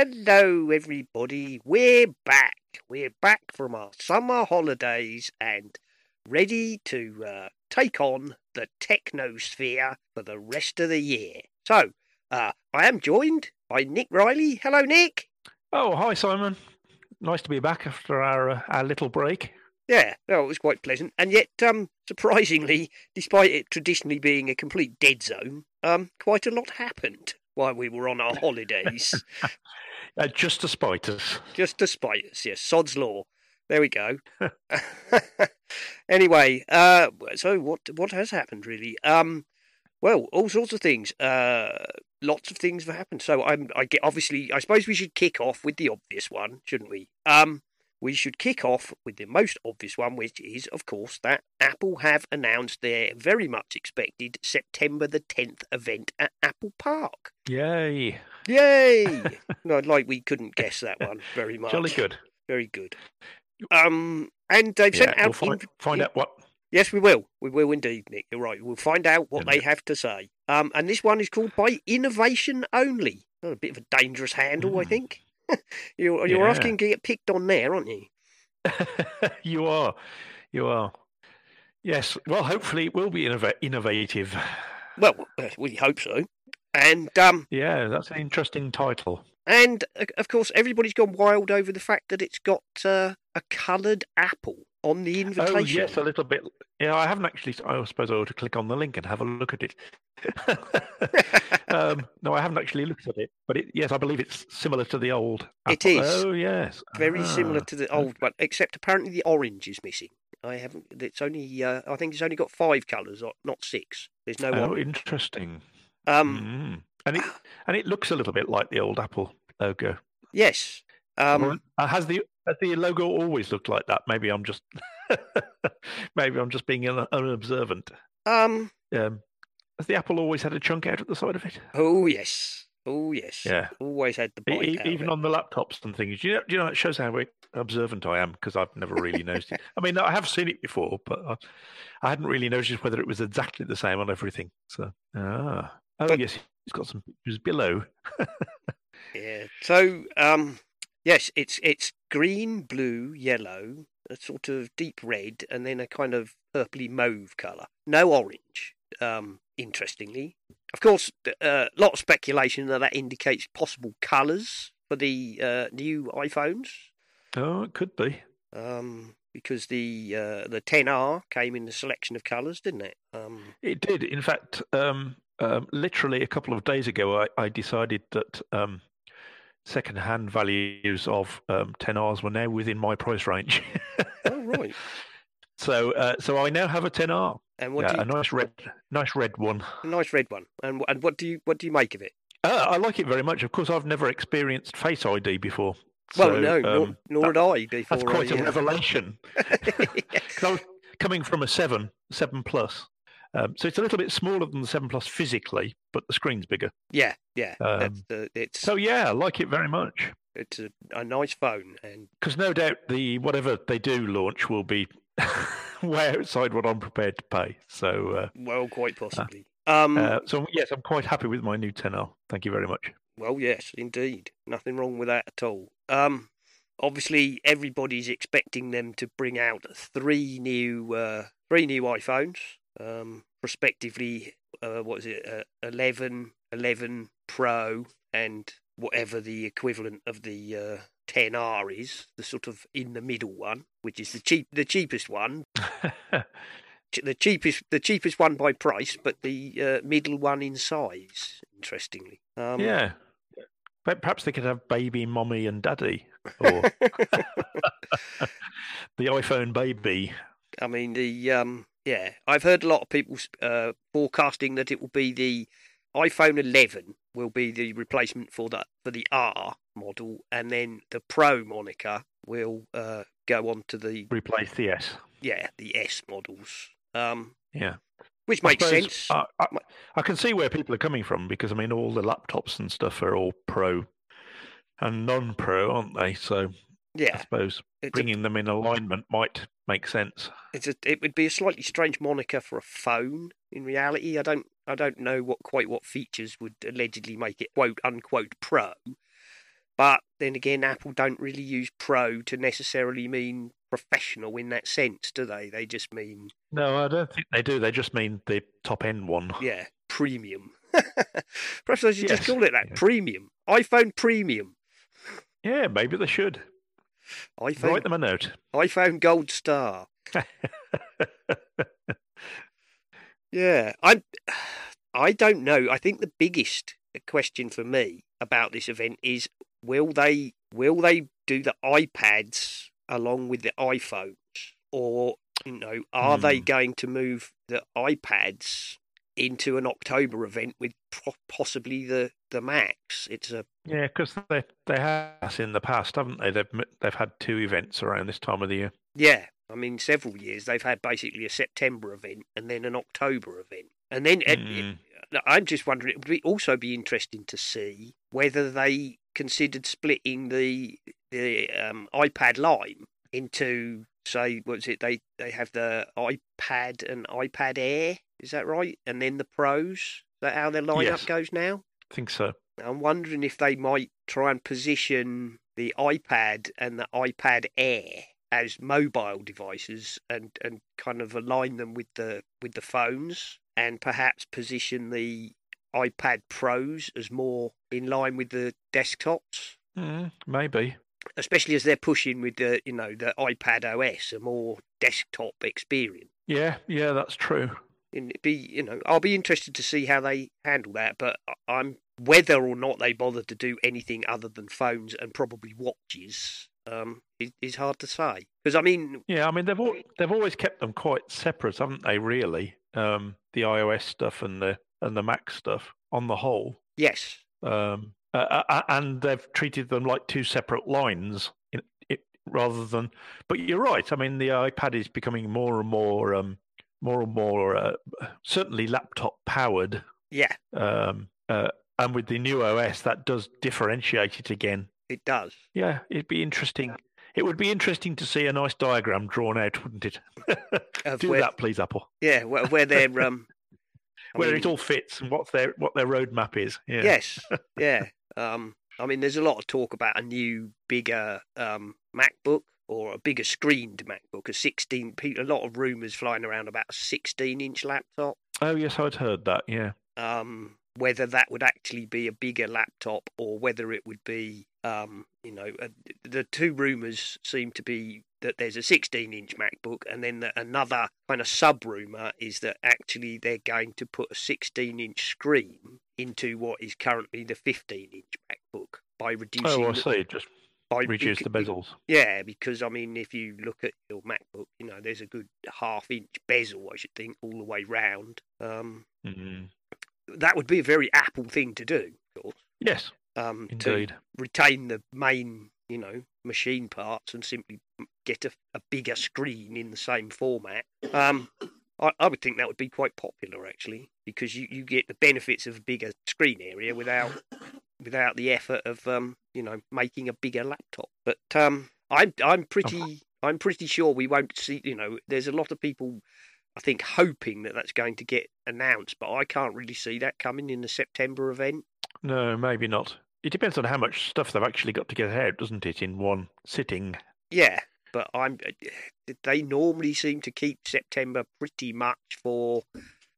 Hello, everybody. We're back. We're back from our summer holidays and ready to uh, take on the technosphere for the rest of the year. So, uh, I am joined by Nick Riley. Hello, Nick. Oh, hi, Simon. Nice to be back after our uh, our little break. Yeah, well, it was quite pleasant, and yet, um, surprisingly, despite it traditionally being a complete dead zone, um, quite a lot happened while we were on our holidays. Uh, just to spite us. Just despite us, yes, sod's law. There we go. anyway, uh, so what what has happened really? Um, well, all sorts of things. Uh, lots of things have happened. So I'm, I get obviously. I suppose we should kick off with the obvious one, shouldn't we? Um, we should kick off with the most obvious one, which is, of course, that Apple have announced their very much expected September the 10th event at Apple Park. Yay. Yay! no, like we couldn't guess that one very much. Jolly good. Very good. Um, and they've Yeah, sent we'll out. find, inv- find in- out what. Yes, we will. We will indeed, Nick. You're right. We'll find out what Yeah. they have to say. Um, and this one is called by innovation only. Oh, a bit of a dangerous handle, I Mm. think. you're you're Yeah. asking to get picked on there, aren't you? you are. You are. Yes. Well, hopefully it will be innova- innovative. Well, we hope so. And um, Yeah, that's an interesting title. and of course, everybody's gone wild over the fact that it's got uh, a coloured apple on the invitation. Oh, yes, a little bit. Yeah, I haven't actually. I suppose I ought to click on the link and have a look at it. um, no, I haven't actually looked at it, but it, yes, I believe it's similar to the old. It Apple. is. Oh, yes. Very similar Ah, to the old one, except apparently the orange is missing. I haven't. It's only. Uh, I think it's only got five colours, not six. There's no Oh, orange. interesting. Um, Mm. And it and it looks a little bit like the old Apple logo. yes. Um, uh, has the has the logo always looked like that? Maybe I'm just maybe I'm just being un- unobservant. um. Um, has the Apple always had a chunk out at the side of it? Oh yes. Oh yes. Yeah. Always had the E- bite out of even on the laptops and things. Do you know? Do you know? It shows how observant I am because I've never really noticed it. I mean, I have seen it before, but I, I hadn't really noticed whether it was exactly the same on everything. So, ah, oh But- yes, it's got some pictures below. Yeah. So um. Yes, it's it's green, blue, yellow, a sort of deep red, and then a kind of purpley mauve colour. No orange. Um. Interestingly, of course, a uh, lot of speculation that that indicates possible colours for the uh, new iPhones. Oh, it could be. um, because the uh, the 10R came in the selection of colours, didn't it? Um, It did. In fact, um, um, literally a couple of days ago, I, I decided that um, second-hand values of um, 10Rs were now within my price range. oh right. so, uh, so I now have a 10R, And what yeah, do a you, nice red, nice red one. a nice red one? And and what do you what do you make of it? Uh, I like it very much. Of course, I've never experienced Face ID before. Well, so, no, nor, um, nor that- had I before. That's quite I, a uh, revelation. coming from a seven, seven plus. Um, so it's a little bit smaller than the seven plus physically, but the screen's bigger. yeah, yeah. that's Um, the, it's So yeah, I like it very much. it's a, a nice phone, and Because no doubt the whatever they do launch will be way outside what I'm prepared to pay. So, well, quite possibly. um, uh, uh, so yes, I'm quite happy with my new 10R. Thank you very much. Well, yes, indeed. Nothing wrong with that at all. Um, obviously, everybody's expecting them to bring out three new, uh, three new iPhones. Um, prospectively, uh, what is it? Uh, 11, 11 Pro, and whatever the equivalent of the uh, 10R is, the sort of in the middle one, which is the cheap, the cheapest one, the cheapest, the cheapest one by price, but the uh, middle one in size. Interestingly, um, yeah. But Perhaps they could have baby, mommy, and daddy, or the iPhone baby. I mean, the um, yeah, I've heard a lot of people uh, forecasting that it will be the iPhone 11 will be the replacement for the for the R model, and then the Pro moniker will uh, go on to the Replace the S. yeah the S models. Um, Yeah. which I makes suppose sense. I, I, I can see where people are coming from because I mean, all the laptops and stuff are all pro and non-pro, aren't they? So I suppose it's a, bringing them in alignment might make sense. it's a, it would be a slightly strange moniker for a phone. In reality, I don't I don't know what quite what features would allegedly make it quote unquote pro. But then again, Apple don't really use pro to necessarily mean professional in that sense, do they? They just mean No, I don't think they do. They just mean the top end one. yeah, premium. Perhaps I should just call it that yeah. premium. iPhone premium. Yeah, maybe they should. iPhone Write them a note. iPhone Gold Star. Yeah, I I don't know. I think the biggest question for me about this event is will they will they do the iPads along with the iPhones or you know are they Hmm. going to move the iPads into an October event with possibly the the Macs? It's a Yeah, because they they have in the past, haven't they? They've they've had two events around this time of the year. Yeah, I mean, several years they've had basically a September event and then an October event, and then it- it- Mm. I'm just wondering. It would be also be interesting to see whether they considered splitting the the um, iPad Lime into, say, what's it? They they have the iPad and iPad Air. Is that right? And then the Pros. Is that how their lineup Yes. goes now? I think so. I'm wondering if they might try and position the iPad and the iPad Air as mobile devices and, and kind of align them with the with the phones and perhaps position the iPad Pros as more in line with the desktops, Mm, maybe. especially as they're pushing with the you know the iPad OS, a more desktop experience. Yeah, yeah, that's true. And it'd be you know I'll be interested to see how they handle that, but I'm whether or not they bother to do anything other than phones and probably watches um, is, is hard to say. Because I mean, Yeah, I mean they've al- they've always kept them quite separate, haven't they? Really, um, the iOS stuff and the and the Mac stuff on the whole, yes, um, uh, uh, and they've treated them like two separate lines, in, it, rather than. But you're right. I mean, the iPad is becoming more and more, um, more and more, uh, certainly laptop powered. yeah, Um, uh, and with the new OS, that does differentiate it again. it does. Yeah, it'd be interesting. It would be interesting to see a nice diagram drawn out, wouldn't it? Do where, that, please, Apple. Yeah, where, where they're um, Where mean, it all fits and what their what their roadmap is. Yeah. Yes, yeah. Um, I mean, there's a lot of talk about a new, bigger um, MacBook or a bigger screened MacBook, a 16. pe- A lot of rumours flying around about a 16-inch laptop. Oh yes, I'd heard that. Yeah. Um, whether that would actually be a bigger laptop or whether it would be, um, you know, uh, the two rumours seem to be that there's a 16-inch MacBook, and then the, another kind of sub rumor is that actually they're going to put a 16-inch screen into what is currently the 15-inch MacBook by reducing. Oh, I the- see. Just by reduce the bezels. Yeah, because I mean, if you look at your MacBook, you know, there's a good half-inch bezel, I should think, all the way round. Um, Mm. that would be a very Apple thing to do, of course. Yes, Um, to indeed. retain the main, you know, machine parts and simply get a, a bigger screen in the same format. Um, I, I would think that would be quite popular actually, because you, you get the benefits of a bigger screen area without without the effort of um, you know, making a bigger laptop. But um, I'm I'm pretty I'm pretty sure we won't see. You know, there's a lot of people. I think hoping that that's going to get announced, but I can't really see that coming in the September event. No, maybe not. It depends on how much stuff they've actually got to get out, doesn't it, in one sitting? Yeah, but I'm. They normally seem to keep September pretty much for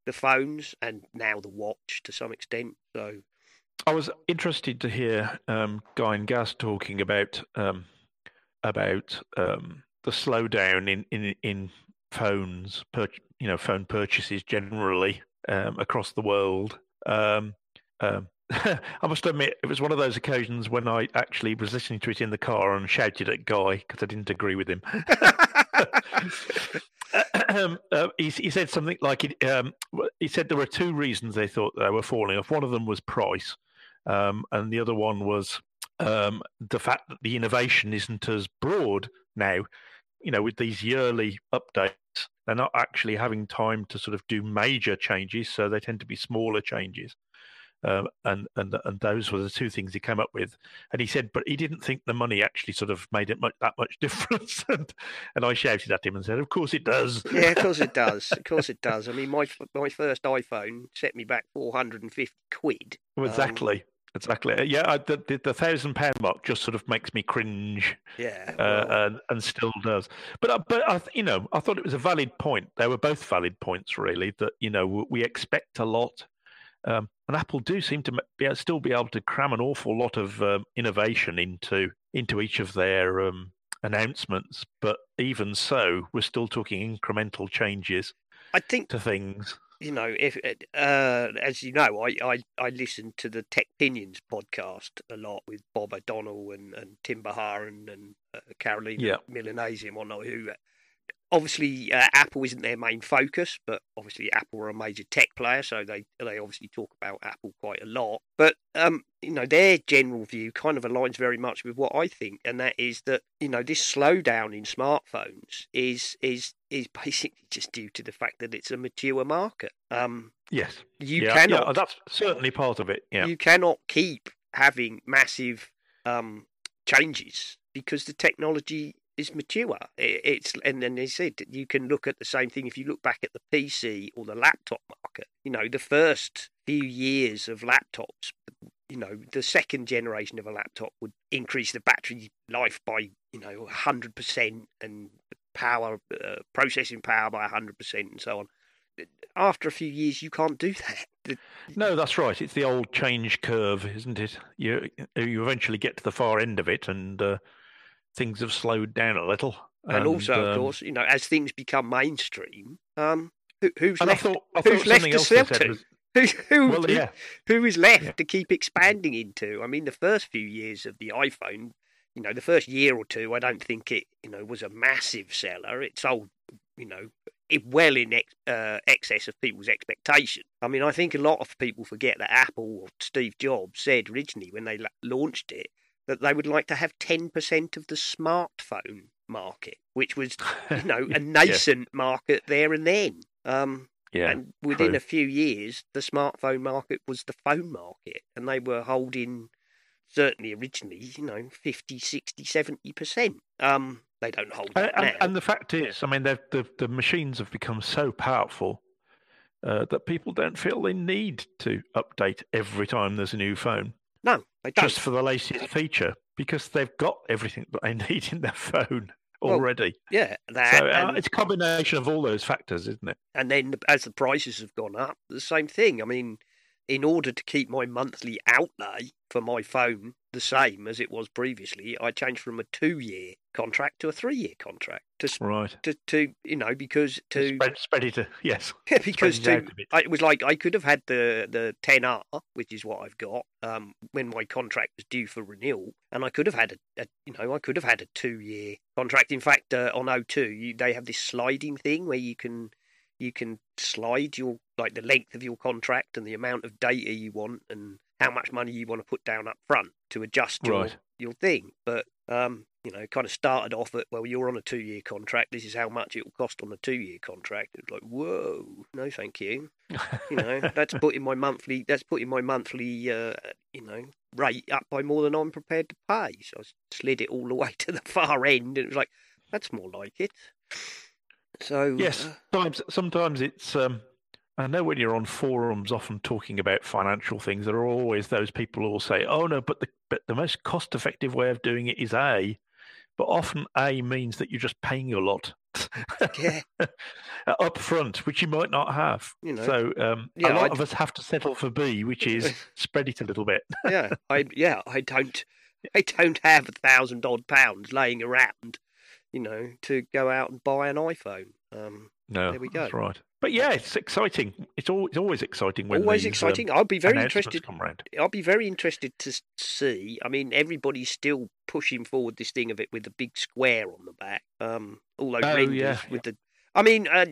the phones and now the watch to some extent. So I was interested to hear um, Guy and Gaz talking about um, about um, the slowdown in in in phones, pur- you know, phone purchases generally um, across the world. Um, um, I must admit, it was one of those occasions when I actually was listening to it in the car and shouted at Guy because I didn't agree with him. um, uh, he, he said something like it, um, he said there were two reasons they thought they were falling off. One of them was price, um, and the other one was um, the fact that the innovation isn't as broad now. You know, with these yearly updates, they're not actually having time to sort of do major changes, so they tend to be smaller changes. Um, and and and those were the two things he came up with. And he said, but he didn't think the money actually sort of made it much, that much difference. and, and I shouted at him and said, "Of course it does." Yeah, of course it does. Of course it does. I mean, my my first iPhone set me back four hundred and fifty quid. Exactly. Um, Exactly. Yeah, I, the, the, the thousand pound mark just sort of makes me cringe. Yeah, uh, and, and still does. But uh, but I, you know, I thought it was a valid point. They were both valid points, really. That you know we expect a lot um, and Apple do seem to be, still be able to cram an awful lot of um, innovation into into each of their um, announcements. But even so, we're still talking incremental changes. I think to things. You know, if uh, as you know, I, I, I listen to the Tech Pinions podcast a lot with Bob O'Donnell and, and Tim Bajarin and uh, Carolina yeah. Milanesi and whatnot, who obviously uh, Apple isn't their main focus, but obviously Apple are a major tech player, so they they obviously talk about Apple quite a lot. But um, you know, their general view kind of aligns very much with what I think, and that is that you know this slowdown in smartphones is is is basically just due to the fact that it's a mature market. Um, yes, you yeah, cannot. Yeah, that's certainly part of it. Yeah, you cannot keep having massive um, changes because the technology is mature. It's and then they said you can look at the same thing if you look back at the PC or the laptop market. You know, the first few years of laptops, you know, the second generation of a laptop would increase the battery life by you know hundred percent and power uh, processing power by hundred percent and so on. After a few years, you can't do that. No, that's right. It's the old change curve, isn't it? You you eventually get to the far end of it, and uh, things have slowed down a little. And, and also, um, of course, you know, as things become mainstream, um, who, who's left? I thought, I who's left to sell to? Was... Who, who, well, yeah. who is left yeah. to keep expanding into? I mean, the first few years of the iPhone, you know, the first year or two, I don't think it, you know, was a massive seller. It sold, you know, it well in ex, uh, excess of people's expectation. I mean, I think a lot of people forget that Apple or Steve Jobs said originally when they launched it that they would like to have 10% of the smartphone market, which was, you know, a nascent yeah. market there and then. Um, yeah, and within true. a few years, the smartphone market was the phone market, and they were holding, certainly originally, you know, 50, 60, 70%. Um, they don't hold that and, now. And the fact is, I mean, the, the machines have become so powerful uh, that people don't feel they need to update every time there's a new phone. No, they don't. Just for the latest feature, because they've got everything that they need in their phone already. Well, yeah, that, so uh, it's a combination of all those factors, isn't it? And then as the prices have gone up, the same thing. I mean, in order to keep my monthly outlay for my phone the same as it was previously, I changed from a two-year contract to a three-year contract. To, right. To, to you know because to spread, spread it to yes. Yeah, because to, I, it was like I could have had the the 10R, which is what I've got, um, when my contract was due for renewal, and I could have had a, a you know I could have had a two-year contract. In fact, uh, on O2, you, they have this sliding thing where you can you can slide your like the length of your contract and the amount of data you want and how much money you want to put down up front to adjust your right. your thing. But um, you know, kind of started off at well, you're on a two year contract. This is how much it will cost on a two year contract. It's like whoa, no, thank you. you know, that's putting my monthly that's putting my monthly uh, you know rate up by more than I'm prepared to pay. So I slid it all the way to the far end, and it was like that's more like it. So yes, uh, sometimes sometimes it's um, I know when you're on forums, often talking about financial things, there are always those people who will say, "Oh no, but the but the most cost-effective way of doing it is A," but often A means that you're just paying a lot. yeah. up front, which you might not have. You know, so um, yeah, a lot I'd... of us have to settle for B, which is spread it a little bit. yeah, I yeah, I don't, I don't have a thousand odd pounds laying around, you know, to go out and buy an iPhone. Um, no, there we go. That's right. But yeah, it's exciting. It's, all, it's always exciting when always these, exciting. Um, I'll be very interested. I'll be very interested to see. I mean, everybody's still pushing forward this thing of it with the big square on the back. Um, all those oh, renders yeah, with the. I mean, uh,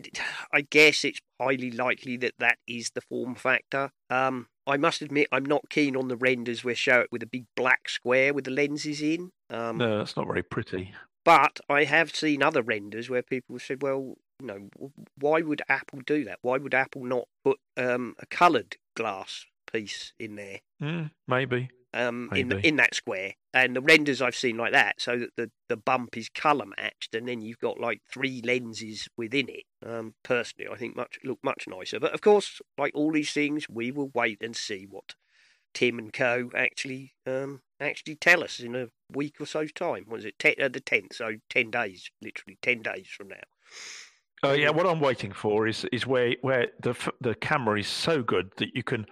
I guess it's highly likely that that is the form factor. Um, I must admit, I'm not keen on the renders where show it with a big black square with the lenses in. Um, no, that's not very pretty. But I have seen other renders where people have said, well, you know, why would Apple do that? Why would Apple not put um, a coloured glass piece in there? Mm, maybe. Um, in in that square, and the renders I've seen like that, so that the, the bump is colour matched, and then you've got like three lenses within it. Um, personally, I think much look much nicer. But of course, like all these things, we will wait and see what Tim and Co actually um, actually tell us in a week or so's time. Was it ten, uh, the tenth? So ten days, literally ten days from now. Oh yeah, what I'm waiting for is is where where the the camera is so good that you can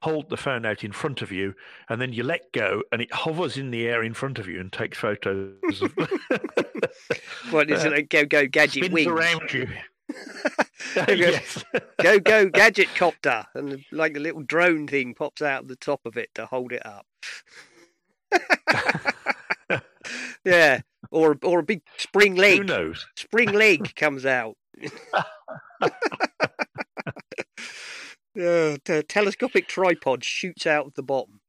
hold the phone out in front of you, and then you let go, and it hovers in the air in front of you and takes photos. Of, what is it? Uh, a Go go gadget spins wings around you. yes. go go gadget copter, and like a little drone thing pops out of the top of it to hold it up. yeah, or or a big spring leg. Who knows? Spring leg comes out. yeah, t- telescopic tripod shoots out of the bottom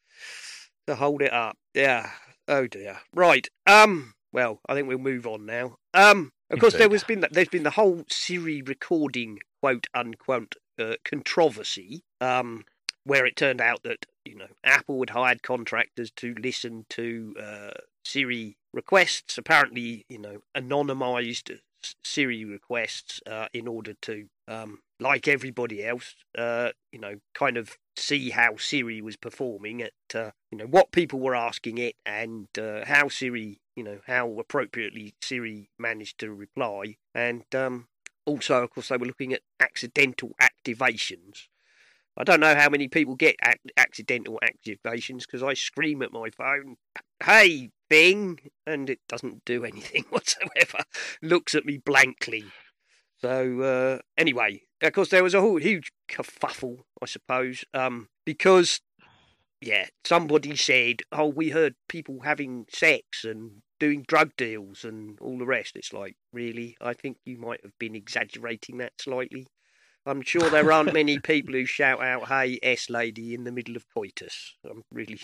to hold it up. Yeah. Oh dear. Right. Um. Well, I think we'll move on now. Um. Of course, there was been there's been the whole Siri recording quote unquote uh, controversy. Um. Where it turned out that you know Apple had hired contractors to listen to uh, Siri requests, apparently you know anonymized Siri requests uh, in order to, um, like everybody else, uh, you know, kind of see how Siri was performing at, uh, you know, what people were asking it and uh, how Siri, you know, how appropriately Siri managed to reply. And um, also, of course, they were looking at accidental activations. I don't know how many people get accidental activations because I scream at my phone, "Hey, and it doesn't do anything whatsoever. Looks at me blankly. So uh, anyway, of course, there was a whole huge kerfuffle, I suppose, um, because yeah, somebody said, "Oh, we heard people having sex and doing drug deals and all the rest." It's like, really? I think you might have been exaggerating that slightly. I'm sure there aren't many people who shout out, "Hey, S lady," in the middle of coitus. I'm really.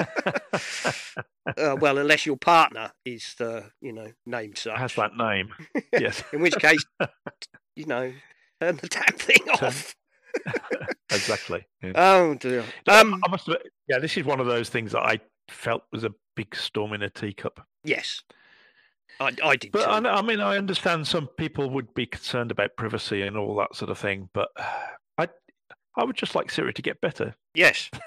uh, well, unless your partner is, uh, you know, named such. Has that name? Yes. in which case, you know, turn the damn thing off. exactly. Yeah. Oh dear. Um, I must admit, yeah, this is one of those things that I felt was a big storm in a teacup. Yes. I, I did. But. I, I, mean, I understand some people would be concerned about privacy and all that sort of thing, but I, I would just like Siri to get better. Yes.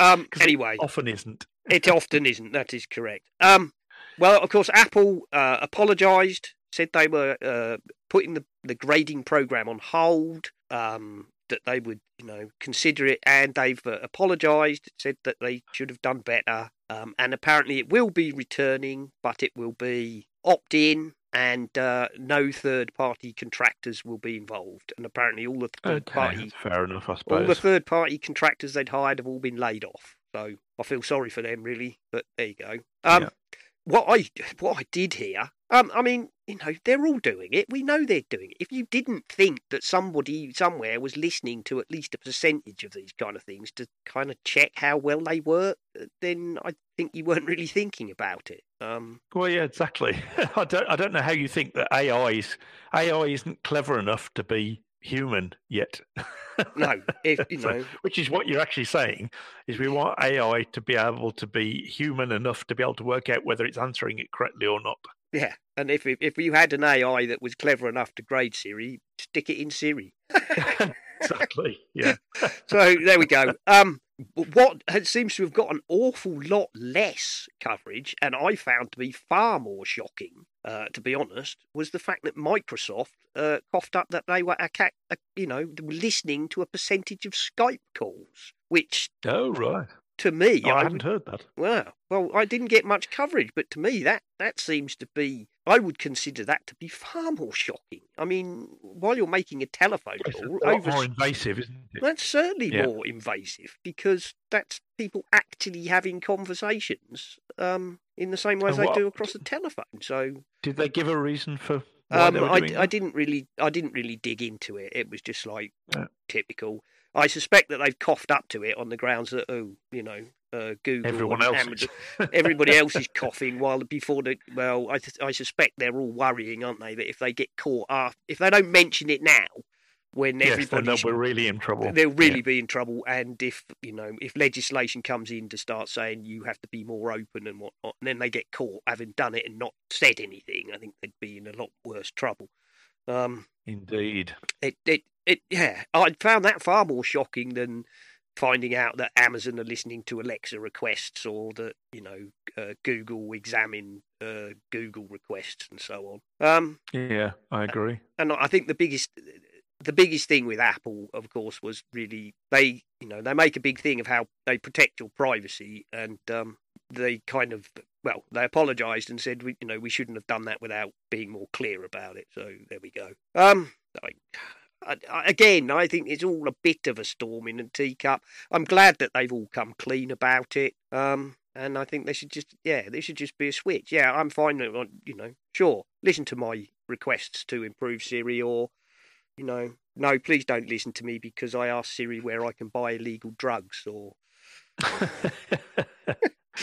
Um. anyway, often isn't. it often isn't. That is correct. Um. Well, of course, Apple uh, apologised, said they were uh, putting the the grading program on hold. Um. That they would, you know, consider it, and they've uh, apologised, said that they should have done better. Um, and apparently, it will be returning, but it will be opt in and uh, no third party contractors will be involved. And apparently, all the third okay, party fair enough, I suppose. All the third party contractors they'd hired have all been laid off. So I feel sorry for them, really. But there you go. Um, yeah. What I what I did here um, I mean, you know, they're all doing it. We know they're doing it. If you didn't think that somebody somewhere was listening to at least a percentage of these kind of things to kind of check how well they work, uh, then I think you weren't really thinking about it. Um, well, yeah, exactly. I don't, I don't know how you think that AI is AI isn't clever enough to be human yet. no, if you know, which is what you're actually saying is we want AI to be able to be human enough to be able to work out whether it's answering it correctly or not. Yeah, and if if you had an AI that was clever enough to grade Siri, stick it in Siri. exactly. Yeah. so there we go. Um, what seems to have got an awful lot less coverage, and I found to be far more shocking, uh, to be honest, was the fact that Microsoft uh, coughed up that they were, you know, listening to a percentage of Skype calls, which oh right, to me, oh, I, I haven't heard that. Well, well, I didn't get much coverage, but to me, that that seems to be. I would consider that to be far more shocking. I mean, while you're making a telephone it's call, a over, more invasive, isn't it? That's certainly yeah. more invasive because that's people actually having conversations um, in the same way as what, they do across the telephone. So, did they give a reason for? Um, I, I didn't really, I didn't really dig into it. It was just like yeah. typical. I suspect that they've coughed up to it on the grounds that oh, you know, uh, Google, everyone else, Amazon, everybody else is coughing. While before the well, I I suspect they're all worrying, aren't they? That if they get caught up, if they don't mention it now, when yes, everybody we're really in trouble. They'll really yeah. be in trouble. And if you know, if legislation comes in to start saying you have to be more open and whatnot, and then they get caught having done it and not said anything, I think they'd be in a lot worse trouble. Um, Indeed. It, it, it, yeah. I found that far more shocking than finding out that Amazon are listening to Alexa requests or that you know uh, Google examine uh, Google requests and so on. Um, yeah, I agree. And I think the biggest the biggest thing with Apple, of course, was really they you know they make a big thing of how they protect your privacy and um, they kind of well they apologized and said we you know we shouldn't have done that without being more clear about it so there we go um I, I, again i think it's all a bit of a storm in a teacup i'm glad that they've all come clean about it um and i think they should just yeah they should just be a switch yeah i'm fine you know sure listen to my requests to improve siri or you know no please don't listen to me because i asked siri where i can buy illegal drugs or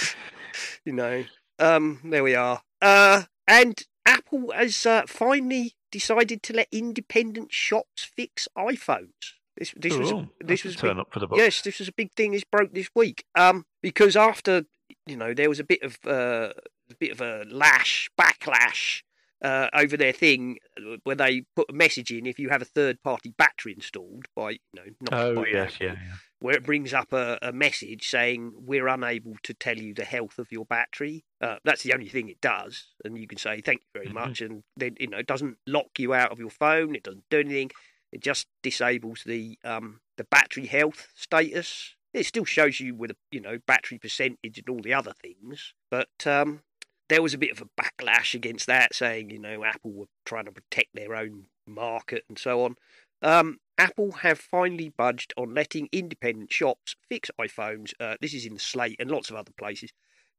you know, um, there we are. Uh, and Apple has uh, finally decided to let independent shops fix iPhones. This this was a, this was turn big, up for the book. yes, this was a big thing. This broke this week. Um, because after you know there was a bit of uh, a bit of a lash backlash uh, over their thing where they put a message in if you have a third party battery installed by you know not oh yes yeah, yeah, where it brings up a, a, message saying we're unable to tell you the health of your battery uh, that's the only thing it does and you can say thank you very mm-hmm. much and then you know it doesn't lock you out of your phone it doesn't do anything it just disables the um, the battery health status it still shows you with a you know battery percentage and all the other things but um, there was a bit of a backlash against that, saying, you know, Apple were trying to protect their own market and so on. Um, Apple have finally budged on letting independent shops fix iPhones. Uh, this is in the Slate and lots of other places.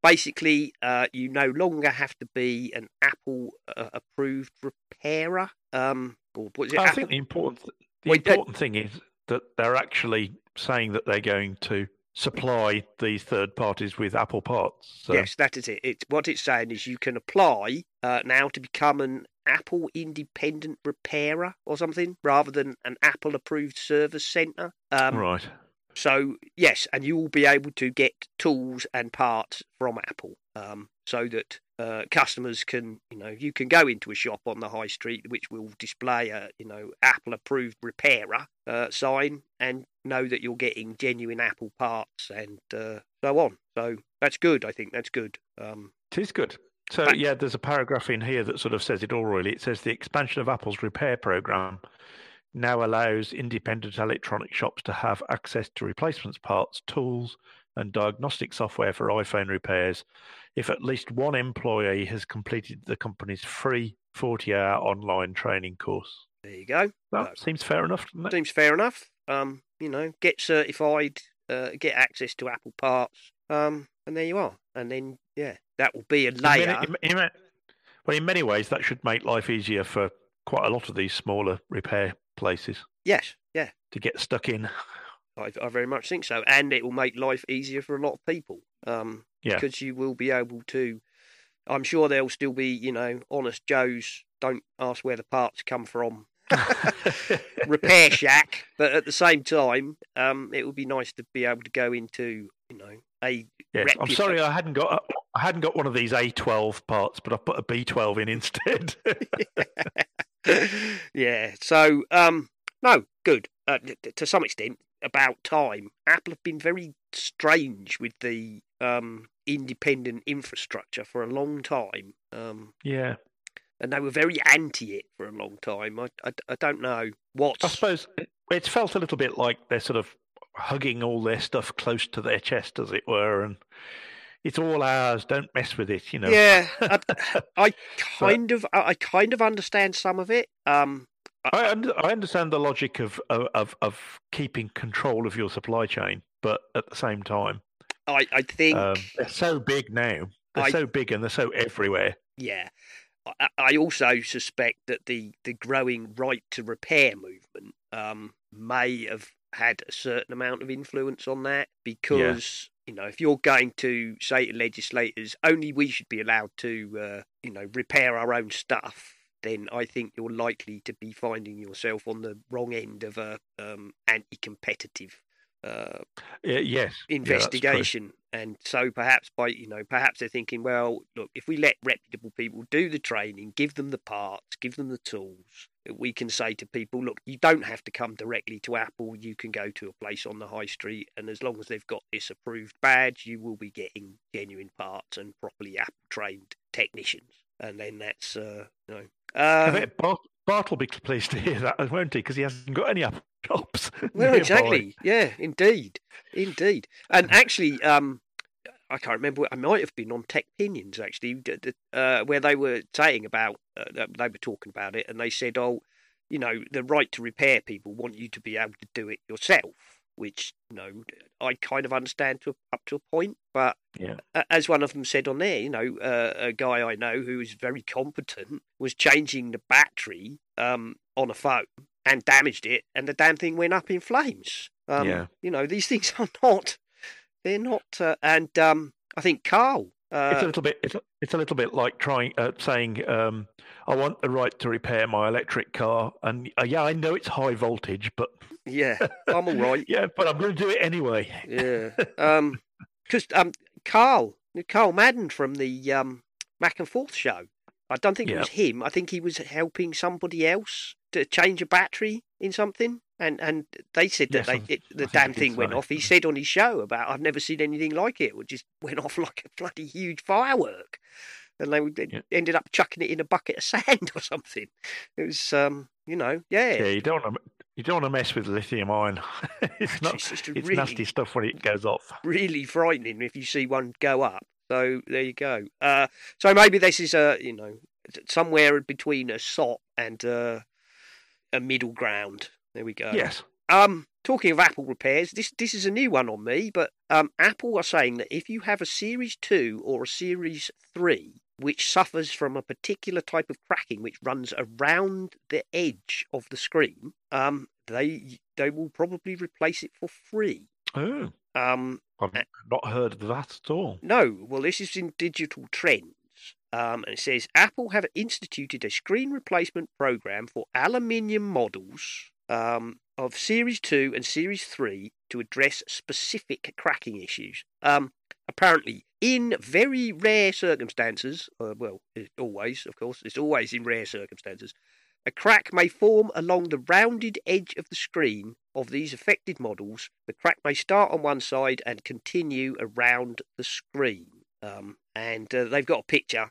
Basically, uh, you no longer have to be an Apple uh, approved repairer. Um, or what is it? I Apple? think the important the important thing is that they're actually saying that they're going to supply these third parties with Apple parts. So. Yes, that is it. It's what it's saying is you can apply uh, now to become an Apple independent repairer or something, rather than an Apple approved service center. Um, right. So yes, and you will be able to get tools and parts from Apple, um, so that uh, customers can, you know, you can go into a shop on the high street which will display a, you know, Apple approved repairer uh, sign and know that you're getting genuine Apple parts and uh, so on. So that's good. I think that's good. Um, it is good. So yeah, there's a paragraph in here that sort of says it all. Really, it says the expansion of Apple's repair program now allows independent electronic shops to have access to replacements parts, tools, and diagnostic software for iPhone repairs if at least one employee has completed the company's free 40 hour online training course. There you go. That seems fair enough, Seems fair enough. Um, you know, get certified, uh, get access to Apple parts, um, and there you are. And then, yeah, that will be a layer. In in, in, well, in many ways, that should make life easier for quite a lot of these smaller repair places. Yes, yeah. To get stuck in. I, I very much think so, and it will make life easier for a lot of people. Um, yeah. Because you will be able to. I'm sure there'll still be, you know, honest Joes. Don't ask where the parts come from. repair shack, but at the same time, um, it would be nice to be able to go into, you know, a. Yes, I'm sorry, I hadn't got I hadn't got one of these A12 parts, but I put a B12 in instead. yeah. So, um, no, good. Uh, to some extent, about time. Apple have been very strange with the um, independent infrastructure for a long time. Um, yeah. And they were very anti it for a long time. I, I, I don't know what. I suppose it's felt a little bit like they're sort of hugging all their stuff close to their chest, as it were, and it's all ours. Don't mess with it, you know. Yeah, I, I kind of, I kind of understand some of it. Um, I, I understand the logic of, of of keeping control of your supply chain, but at the same time, I I think um, they're so big now. They're I, so big and they're so everywhere. Yeah, I, I also suspect that the the growing right to repair movement um, may have had a certain amount of influence on that because you know if you're going to say to legislators only we should be allowed to uh, you know repair our own stuff then I think you're likely to be finding yourself on the wrong end of a um, anti-competitive uh, yes. Investigation. Yeah, and so perhaps by you know perhaps they're thinking, well, look, if we let reputable people do the training, give them the parts, give them the tools, we can say to people, look, you don't have to come directly to Apple. You can go to a place on the high street, and as long as they've got this approved badge, you will be getting genuine parts and properly Apple trained technicians. And then that's uh, you know. Um, Bart, Bart will be pleased to hear that, won't he? Because he hasn't got any Apple shops. Well, exactly. Yeah, indeed, indeed. And actually, um, I can't remember. I might have been on Tech Pinions actually, uh, where they were saying about uh, they were talking about it, and they said, "Oh, you know, the right to repair people want you to be able to do it yourself." Which, you know, I kind of understand to up to a point, but yeah. as one of them said on there, you know, uh, a guy I know who is very competent was changing the battery um, on a phone and damaged it, and the damn thing went up in flames. Um, yeah. You know, these things are not, they're not, uh, and um, I think Carl. Uh, it's a little bit. It's a, it's a little bit like trying uh, saying, um, "I want the right to repair my electric car," and uh, yeah, I know it's high voltage, but yeah, I'm all right. yeah, but I'm going to do it anyway. yeah, um, because um, Carl, Carl Madden from the um, Mac and Forth show. I don't think it was him. I think he was helping somebody else to change a battery in something, and and they said that yes, they, it, the damn thing went off. He said on his show about I've never seen anything like it. It just went off like a bloody huge firework, and they yeah. ended up chucking it in a bucket of sand or something. It was, um, you know, yeah. Yeah, you don't want to. You don't want to mess with lithium ion. it's not. It's, it's really, nasty stuff when it goes off. Really frightening if you see one go up. So there you go. Uh, so maybe this is a you know somewhere between a sot and uh, a middle ground. There we go. Yes. Um, talking of Apple repairs, this this is a new one on me, but um, Apple are saying that if you have a Series Two or a Series Three which suffers from a particular type of cracking which runs around the edge of the screen, um, they they will probably replace it for free. Oh. Um, I've not heard of that at all. No, well, this is in Digital Trends. Um, and it says Apple have instituted a screen replacement program for aluminium models um, of Series 2 and Series 3 to address specific cracking issues. Um, apparently, in very rare circumstances, uh, well, always, of course, it's always in rare circumstances, a crack may form along the rounded edge of the screen of these affected models. The crack may start on one side and continue around the screen. Um, and uh, they've got a picture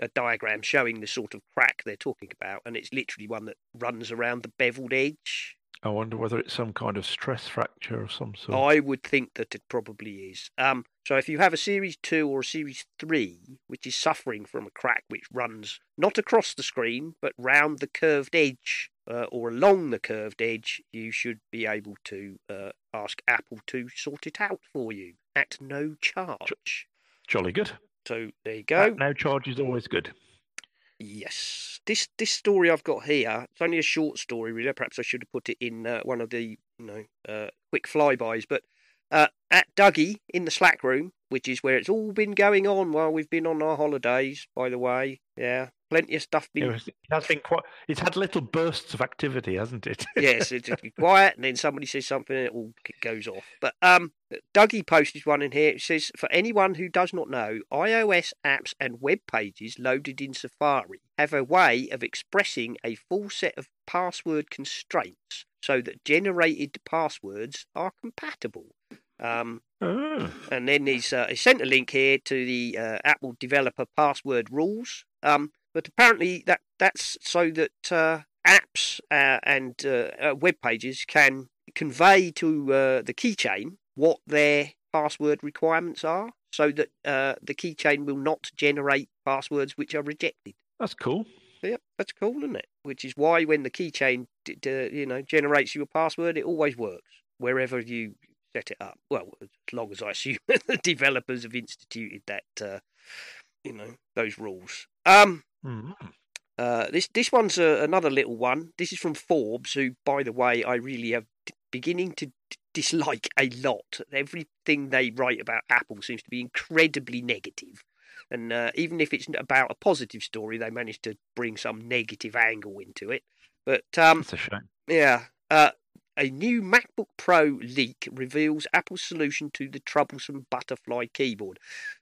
a diagram showing the sort of crack they're talking about, and it's literally one that runs around the beveled edge. I wonder whether it's some kind of stress fracture of some sort. I would think that it probably is. Um, so if you have a Series 2 or a Series 3, which is suffering from a crack which runs not across the screen, but round the curved edge uh, or along the curved edge, you should be able to uh, ask Apple to sort it out for you at no charge. Jolly good. So there you go. At no charge is always good. Yes, this this story I've got here. It's only a short story, really. Perhaps I should have put it in uh, one of the you know uh, quick flybys. But uh, at Dougie in the Slack room, which is where it's all been going on while we've been on our holidays. By the way, yeah, plenty of stuff been. It has been quite. It's had little bursts of activity, hasn't it? yes, it's quiet, and then somebody says something, and it all goes off. But um, Dougie posted one in here. It says, "For anyone who does not know, iOS apps and web pages loaded in Safari have a way of expressing a full set of password constraints, so that generated passwords are compatible." Um, oh. And then he's, uh, he sent a link here to the uh, Apple developer password rules. Um, but apparently that that's so that uh, apps uh, and uh, uh, web pages can convey to uh, the keychain what their password requirements are, so that uh, the keychain will not generate passwords which are rejected. That's cool. Yep, that's cool, isn't it? Which is why when the keychain, you know, generates your password, it always works wherever you set it up. Well, as long as I assume the developers have instituted that, you know, those rules. Um, Mm-hmm. Uh, this this one's a, another little one. This is from Forbes, who, by the way, I really have beginning to d- dislike a lot. Everything they write about Apple seems to be incredibly negative. And uh, even if it's about a positive story, they manage to bring some negative angle into it. But um, It's a shame. yeah, uh, a new MacBook Pro leak reveals Apple's solution to the troublesome butterfly keyboard.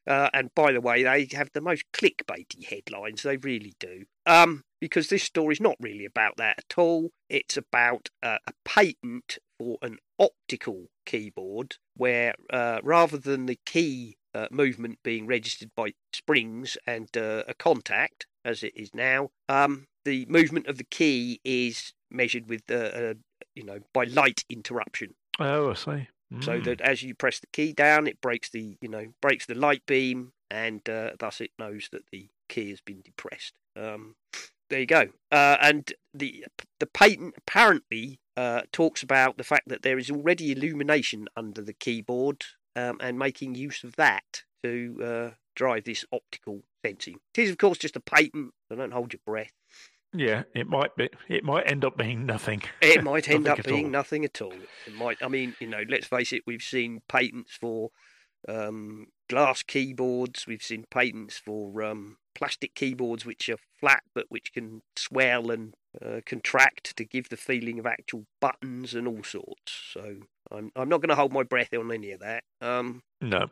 Uh, and by the way, they have the most clickbaity headlines. They really do. Um, because this story is not really about that at all. It's about uh, a patent for an optical keyboard where uh, rather than the key uh, movement being registered by springs and uh, a contact, as it is now, um, the movement of the key is measured with, uh, uh, you know, by light interruption. Oh, I see. So Mm. that as you press the key down, it breaks the, you know, breaks the light beam, and uh, thus it knows that the key has been depressed. Um, there you go. Uh, and the the patent apparently uh, talks about the fact that there is already illumination under the keyboard, um, and making use of that to uh, drive this optical sensing. It is, of course, just a patent, so don't hold your breath. Yeah, it might be. It might end up being nothing. It might end up being all. nothing at all. It might. I mean, you know, let's face it. We've seen patents for um, glass keyboards. We've seen patents for um, plastic keyboards, which are flat but which can swell and uh, contract to give the feeling of actual buttons and all sorts. So I'm I'm not going to hold my breath on any of that. Um, No.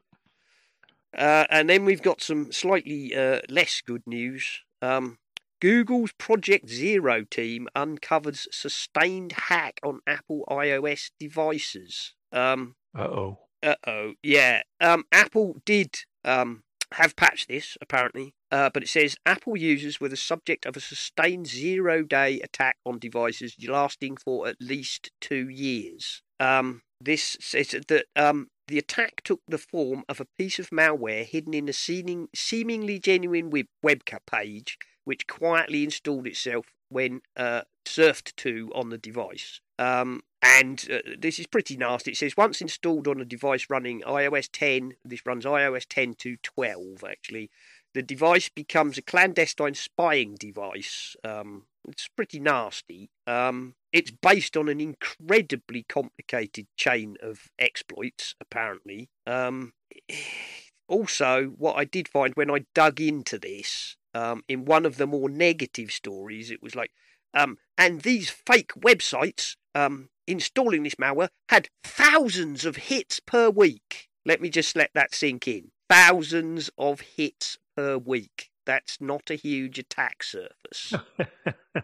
uh, and then we've got some slightly uh, less good news. Um, Google's Project Zero team uncovers sustained hack on Apple iOS devices. Um, Uh oh. uh oh, yeah. Um, Apple did um, have patched this apparently, uh, but it says Apple users were the subject of a sustained zero-day attack on devices lasting for at least two years. Um, this says that um, the attack took the form of a piece of malware hidden in a seeming, seemingly genuine web webcam page, which quietly installed itself when uh, surfed to on the device. Um, and uh, this is pretty nasty. It says once installed on a device running iOS 10, this runs iOS 10 to 12 actually, the device becomes a clandestine spying device. Um, it's pretty nasty. Um, it's based on an incredibly complicated chain of exploits, apparently. Um, also, what I did find when I dug into this, um, in one of the more negative stories, it was like, um, and these fake websites um, installing this malware had thousands of hits per week. Let me just let that sink in. Thousands of hits per week. That's not a huge attack surface.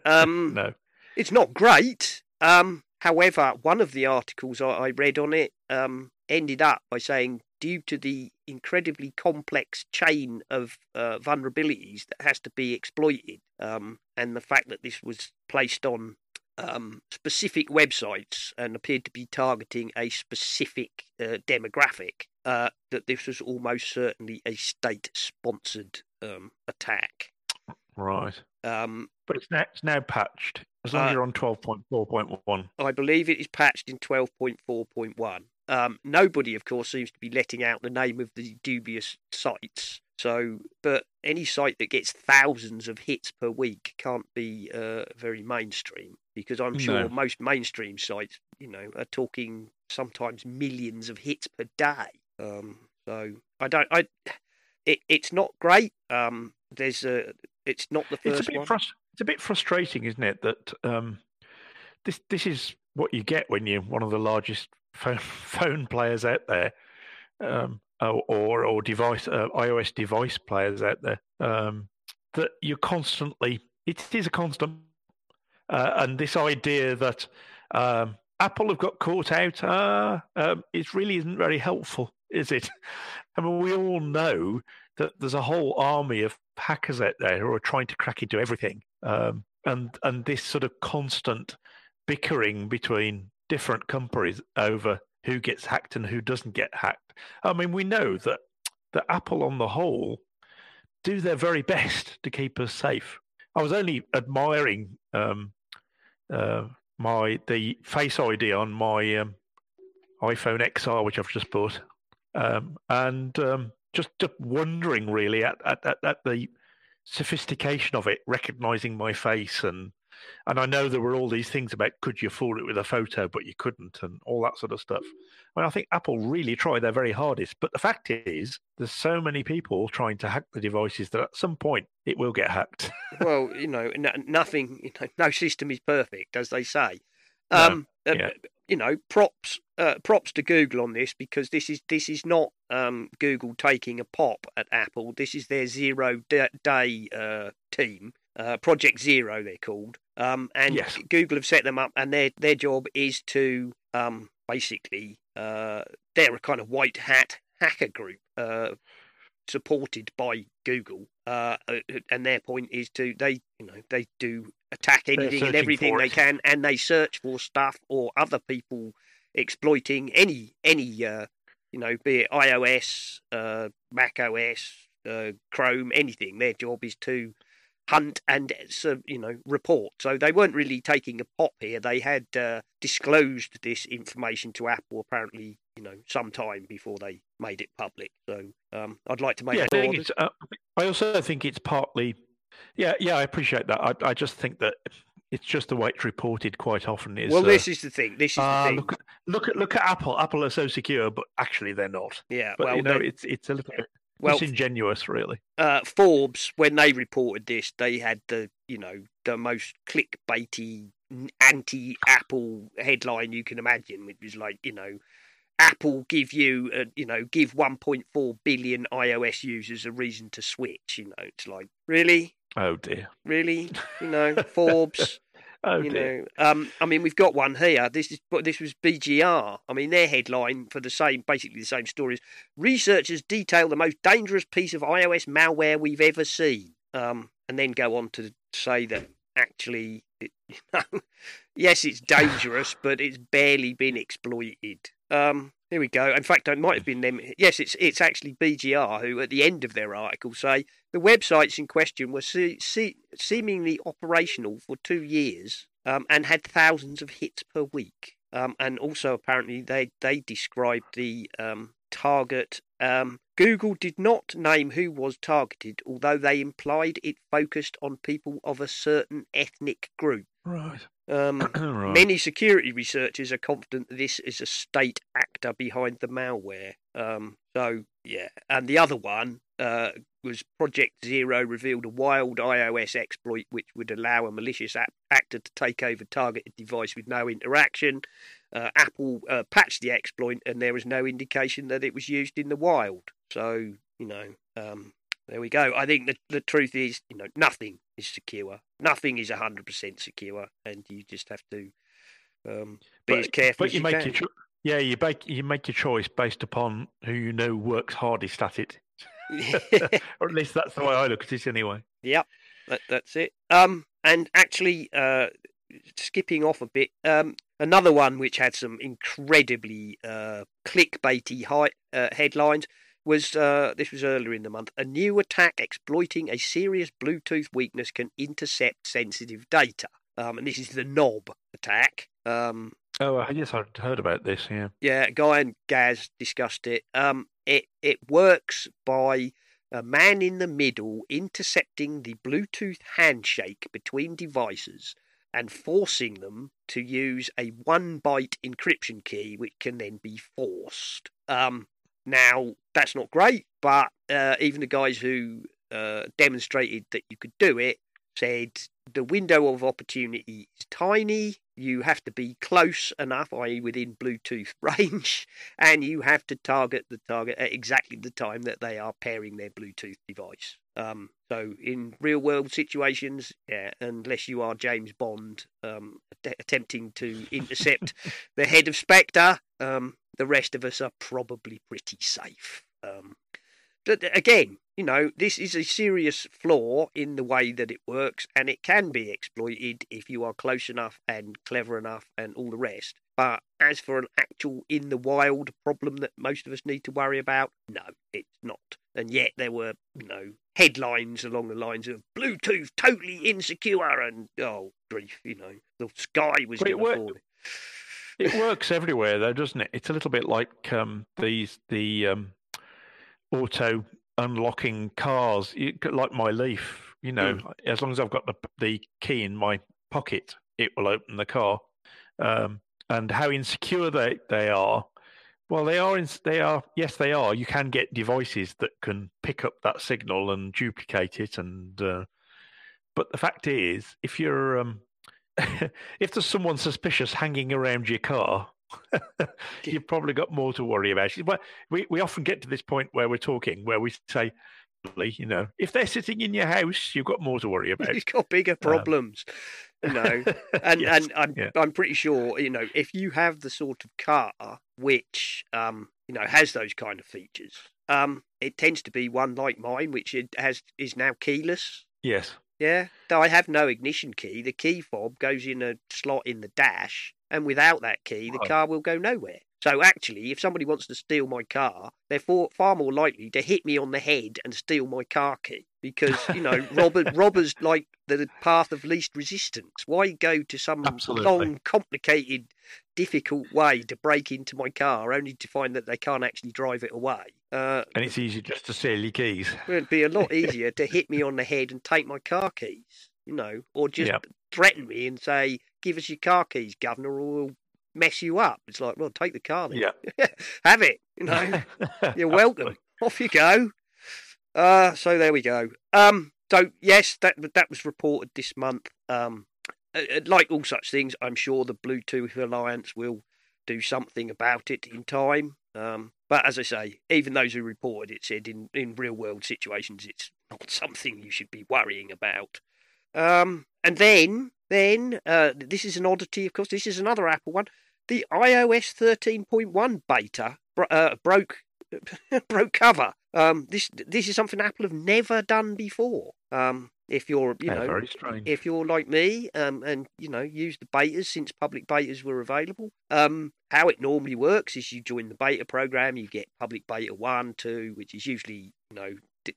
Um, no. it's not great. Um, however, one of the articles I, I read on it um, ended up by saying, due to the incredibly complex chain of uh, vulnerabilities that has to be exploited, um, and the fact that this was placed on um, specific websites and appeared to be targeting a specific uh, demographic, uh, that this was almost certainly a state-sponsored um, attack. Right. Um, But it's now it's now patched. As long Uh, as you're on twelve point four point one. I believe it is patched in 12.4.1. Um, nobody, of course, seems to be letting out the name of the dubious sites. So, but any site that gets thousands of hits per week can't be uh, very mainstream because I'm sure No. most mainstream sites, you know, are talking sometimes millions of hits per day. Um, so I don't, I, it, it's not great. Um, there's a, it's not the It's a first bit one. frus- it's a bit frustrating, isn't it? That um, this this is what you get when you're one of the largest phone phone players out there, um, or or, device uh, iOS device players out there. Um, that you're constantly it is a constant, uh, and this idea that um, Apple have got caught out, uh, um, it really isn't very helpful, is it? I mean, we all know that there's a whole army of hackers out there who are trying to crack into everything, um, and and this sort of constant bickering between different companies over who gets hacked and who doesn't get hacked. I mean, we know that that Apple, on the whole, do their very best to keep us safe. I was only admiring um, uh, my the Face ID on my um, iPhone XR, which I've just bought, um, and um, just, just wondering really at, at, at, at the sophistication of it, recognizing my face and And I know there were all these things about could you fool it with a photo, but you couldn't, and all that sort of stuff. I mean, I think Apple really tried their very hardest. But the fact is, there's so many people trying to hack the devices that at some point it will get hacked. well, you know, n- nothing, you know, no system is perfect, as they say. No, Um, uh, yeah. You know, props, uh, props to Google on this because this is this is not um, Google taking a pop at Apple. This is their zero da- day uh, team, uh, Project Zero, they're called. Um, and Yes. Google have set them up, and their their job is to um, basically uh, they're a kind of white hat hacker group uh, supported by Google, uh, uh, and their point is to they you know they do attack anything and everything they can, and they search for stuff or other people exploiting any any uh, you know be it iOS, uh, Mac OS, uh, Chrome, anything. Their job is to hunt and so, you know report. So they weren't really taking a pop here. They had uh, disclosed this information to Apple apparently, you know, some time before they made it public. So um, I'd like to make yeah, I, sure. it's, uh, I also think it's partly. Yeah, yeah, I appreciate that. I, I just think that it's just the way it's reported quite often is. well, uh, this is the thing. This is ah, the thing. look, at- look at look at Apple. Apple are so secure, but actually they're not. yeah. But well, you know, it's it's a little bit well, disingenuous, really. uh, Forbes, when they reported this, they had the you know the most clickbaity anti-Apple headline you can imagine, which was like you know. Apple give you, uh, you know, give 1.4 billion iOS users a reason to switch. You know, it's like really, Oh dear. really, you know, Forbes. Oh you dear. know, um, I mean, we've got one here. This is, but this was BGR. I mean, their headline for the same, basically the same stories. Researchers detail the most dangerous piece of iOS malware we've ever seen, um, and then go on to say that actually, it, you know, yes, it's dangerous, but it's barely been exploited. Um, here we go. In fact, it might have been them. Yes, it's it's actually BGR who, at the end of their article, say the websites in question were se- se- seemingly operational for two years um, and had thousands of hits per week. Um, and also, apparently, they they described the um, target. Um, Google did not name who was targeted, although they implied it focused on people of a certain ethnic group. Right. Um, right. Many security researchers are confident that this is a state actor behind the malware. Um, so, yeah. And the other one uh, was Project Zero revealed a wild iOS exploit which would allow a malicious app- actor to take over targeted device with no interaction. Uh, Apple uh, patched the exploit, and there was no indication that it was used in the wild. So, you know, um, there we go. I think the the truth is, you know, nothing is secure. Nothing is hundred percent secure, and you just have to um, be as careful but as you you, make can. your cho- yeah, you make you make your choice based upon who you know works hardest at it, or at least that's the way I look at it anyway. Yep, that, that's it. Um, and actually, uh, skipping off a bit, um, another one which had some incredibly uh, clickbaity high, uh, headlines was uh, this was earlier in the month. A new attack exploiting a serious Bluetooth weakness can intercept sensitive data. Um, and this is the knob attack. Um, Oh, yes, I'd heard about this. Yeah. yeah, Guy and Gaz discussed it. Um, it it works by a man in the middle intercepting the Bluetooth handshake between devices and forcing them to use a one byte encryption key, which can then be forced. Um, now that's not great, but uh, even the guys who uh, demonstrated that you could do it said the window of opportunity is tiny. You have to be close enough, i.e., within Bluetooth range, and you have to target the target at exactly the time that they are pairing their Bluetooth device. Um, so, in real world situations, yeah, unless you are James Bond um, att- attempting to intercept the head of Spectre, um, the rest of us are probably pretty safe. Again, you know, this is a serious flaw in the way that it works, and it can be exploited if you are close enough and clever enough and all the rest. But as for an actual in the wild problem that most of us need to worry about, no, it's not. And yet there were, you know, headlines along the lines of Bluetooth totally insecure and oh grief, you know, the sky was going to fall. It works everywhere, though, doesn't it? It's a little bit like um, these the um, auto unlocking cars, you, like my Leaf. You know, as long as I've got the the key in my pocket, it will open the car. Um, and how insecure they, they are. Well, they are. In, they are. Yes, they are. You can get devices that can pick up that signal and duplicate it. And uh, but the fact is, if you're um, if there's someone suspicious hanging around your car, you've probably got more to worry about. We we often get to this point where we're talking where we say, you know, if they're sitting in your house, you've got more to worry about. You've got bigger um, problems, um, you know. And yes, and I'm yeah. I'm pretty sure, you know, if you have the sort of car which um you know has those kind of features, um, it tends to be one like mine, which it has is now keyless. Yes. Yeah. Though I have no ignition key, the key fob goes in a slot in the dash, and without that key, the oh. car will go nowhere. So actually, if somebody wants to steal my car, they're far more likely to hit me on the head and steal my car key because you know robber, robbers like the path of least resistance. Why go to some Absolutely. long, complicated, difficult way to break into my car only to find that they can't actually drive it away? Uh, and it's easy just to steal your keys. It'd be a lot easier to hit me on the head and take my car keys, you know, or just yep. threaten me and say, "Give us your car keys, governor, or we'll mess you up. It's like, well, take the car then. Yeah. Have it. You know, you're welcome. Off you go. Uh, so there we go. Um, so yes, that that was reported this month. Um, like all such things, I'm sure the Bluetooth Alliance will do something about it in time. Um, but as I say, even those who reported it said in, in real world situations, it's not something you should be worrying about. Um, and then, then uh, this is an oddity, of course. This is another Apple one the iOS 13.1 beta uh, broke broke cover. Um, this this is something Apple have never done before. Um, if you're you know if you're like me um, and you know use the betas since public betas were available. Um, how it normally works is you join the beta program, you get public beta one, two, which is usually you know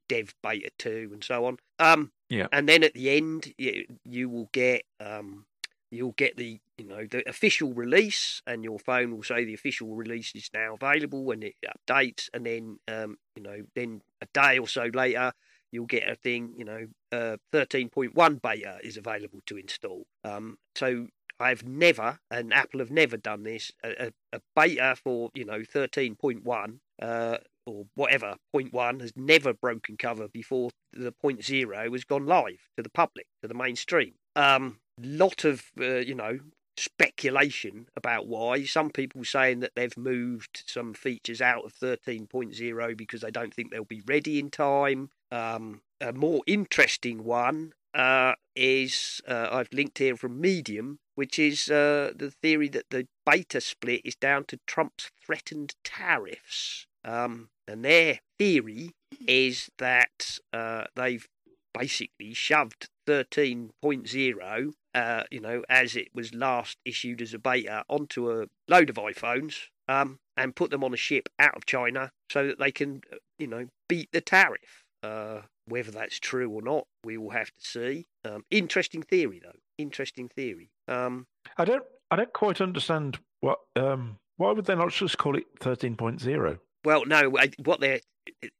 dev beta two, and so on. Um, yeah, and then at the end you, you will get um, you'll get the you know the official release and your phone will say the official release is now available and it updates. And then um, you know then a day or so later you'll get a thing you know uh, 13.1 beta is available to install. Um, so I've never and Apple have never done this a, a, a beta for you know 13.1 uh, or whatever point one has never broken cover before the point zero has gone live to the public to the mainstream um, lot of uh, you know speculation about why. Some people saying that they've moved some features out of 13.0 because they don't think they'll be ready in time. Um, a more interesting one uh, is uh, I've linked here from Medium, which is uh, the theory that the beta split is down to Trump's threatened tariffs. Um, and their theory is that uh, they've basically shoved 13.0 uh, you know, as it was last issued as a beta, onto a load of iPhones um, and put them on a ship out of China so that they can, uh, you know, beat the tariff. Uh, whether that's true or not, we will have to see. Um, interesting theory, though. Interesting theory. Um, I don't, I don't quite understand what. Um, why would they not just call it 13.0? Well, no. What they're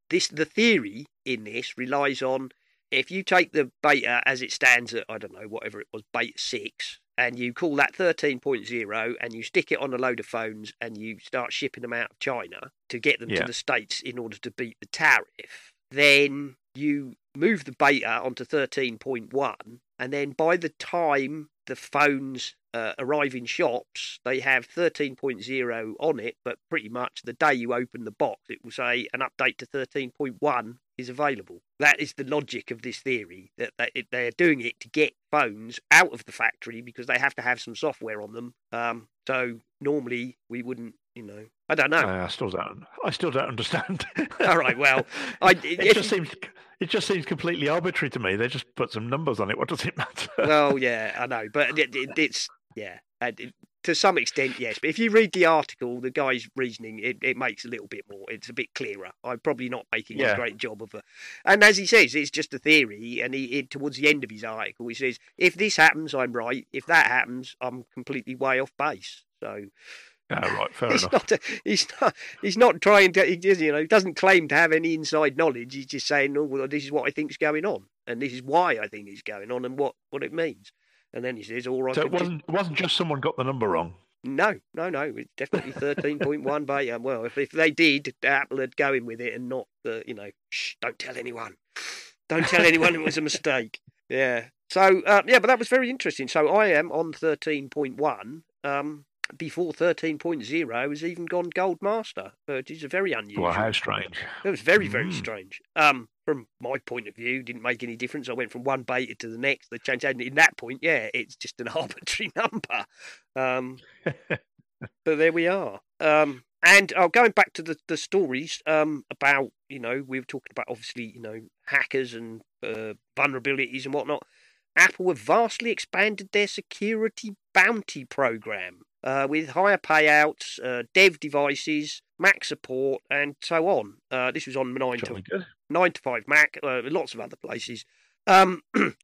this the theory in this relies on if you take the beta as it stands at, I don't know, whatever it was, beta 6, and you call that 13.0 and you stick it on a load of phones and you start shipping them out of China to get them yeah. to the States in order to beat the tariff, then you move the beta onto 13.1, and then by the time the phones uh, arrive in shops, they have 13.0 on it, but pretty much the day you open the box, it will say an update to 13.1 is available. That is the logic of this theory that they're doing it to get phones out of the factory because they have to have some software on them. Um, so normally we wouldn't, you know, I don't know. I still don't. I still don't understand. All right. Well, I, it just seems it just seems completely arbitrary to me. They just put some numbers on it. What does it matter? well, yeah, I know, but it, it, it's yeah. Uh, it, to some extent, yes. But if you read the article, the guy's reasoning, it, it makes a little bit more. It's a bit clearer. I'm probably not making yeah. a great job of it. And as he says, it's just a theory. And he, towards the end of his article, he says, if this happens, I'm right. If that happens, I'm completely way off base. So. Yeah, right, fair he's enough. Not a, he's not. He's not trying to. He, you know, he doesn't claim to have any inside knowledge. He's just saying, "Oh, well, this is what I think is going on, and this is why I think it's going on, and what what it means." And then he says, "All right." So it wasn't it wasn't just someone got the number wrong. No, no, no. It's definitely thirteen point one beta. Well, if, if they did, Apple would go in with it and not, the, you know, shh, don't tell anyone. Don't tell anyone it was a mistake. Yeah. So uh, yeah, but that was very interesting. So I am on thirteen point one. Um, before 13.0 has even gone gold master, which is a very unusual. Well, how strange. It was very, very Mm. strange. Um, from my point of view, didn't make any difference. I went from one beta to the next. The change, and in that point, yeah, it's just an arbitrary number. Um, but there we are. Um, and uh, going back to the, the stories um, about, you know, we were talking about obviously, you know, hackers and uh, vulnerabilities and whatnot. Apple have vastly expanded their security bounty program uh, with higher payouts, uh, dev devices, Mac support, and so on. Uh, this was on nine to good. nine to five Mac, uh, lots of other places. Um,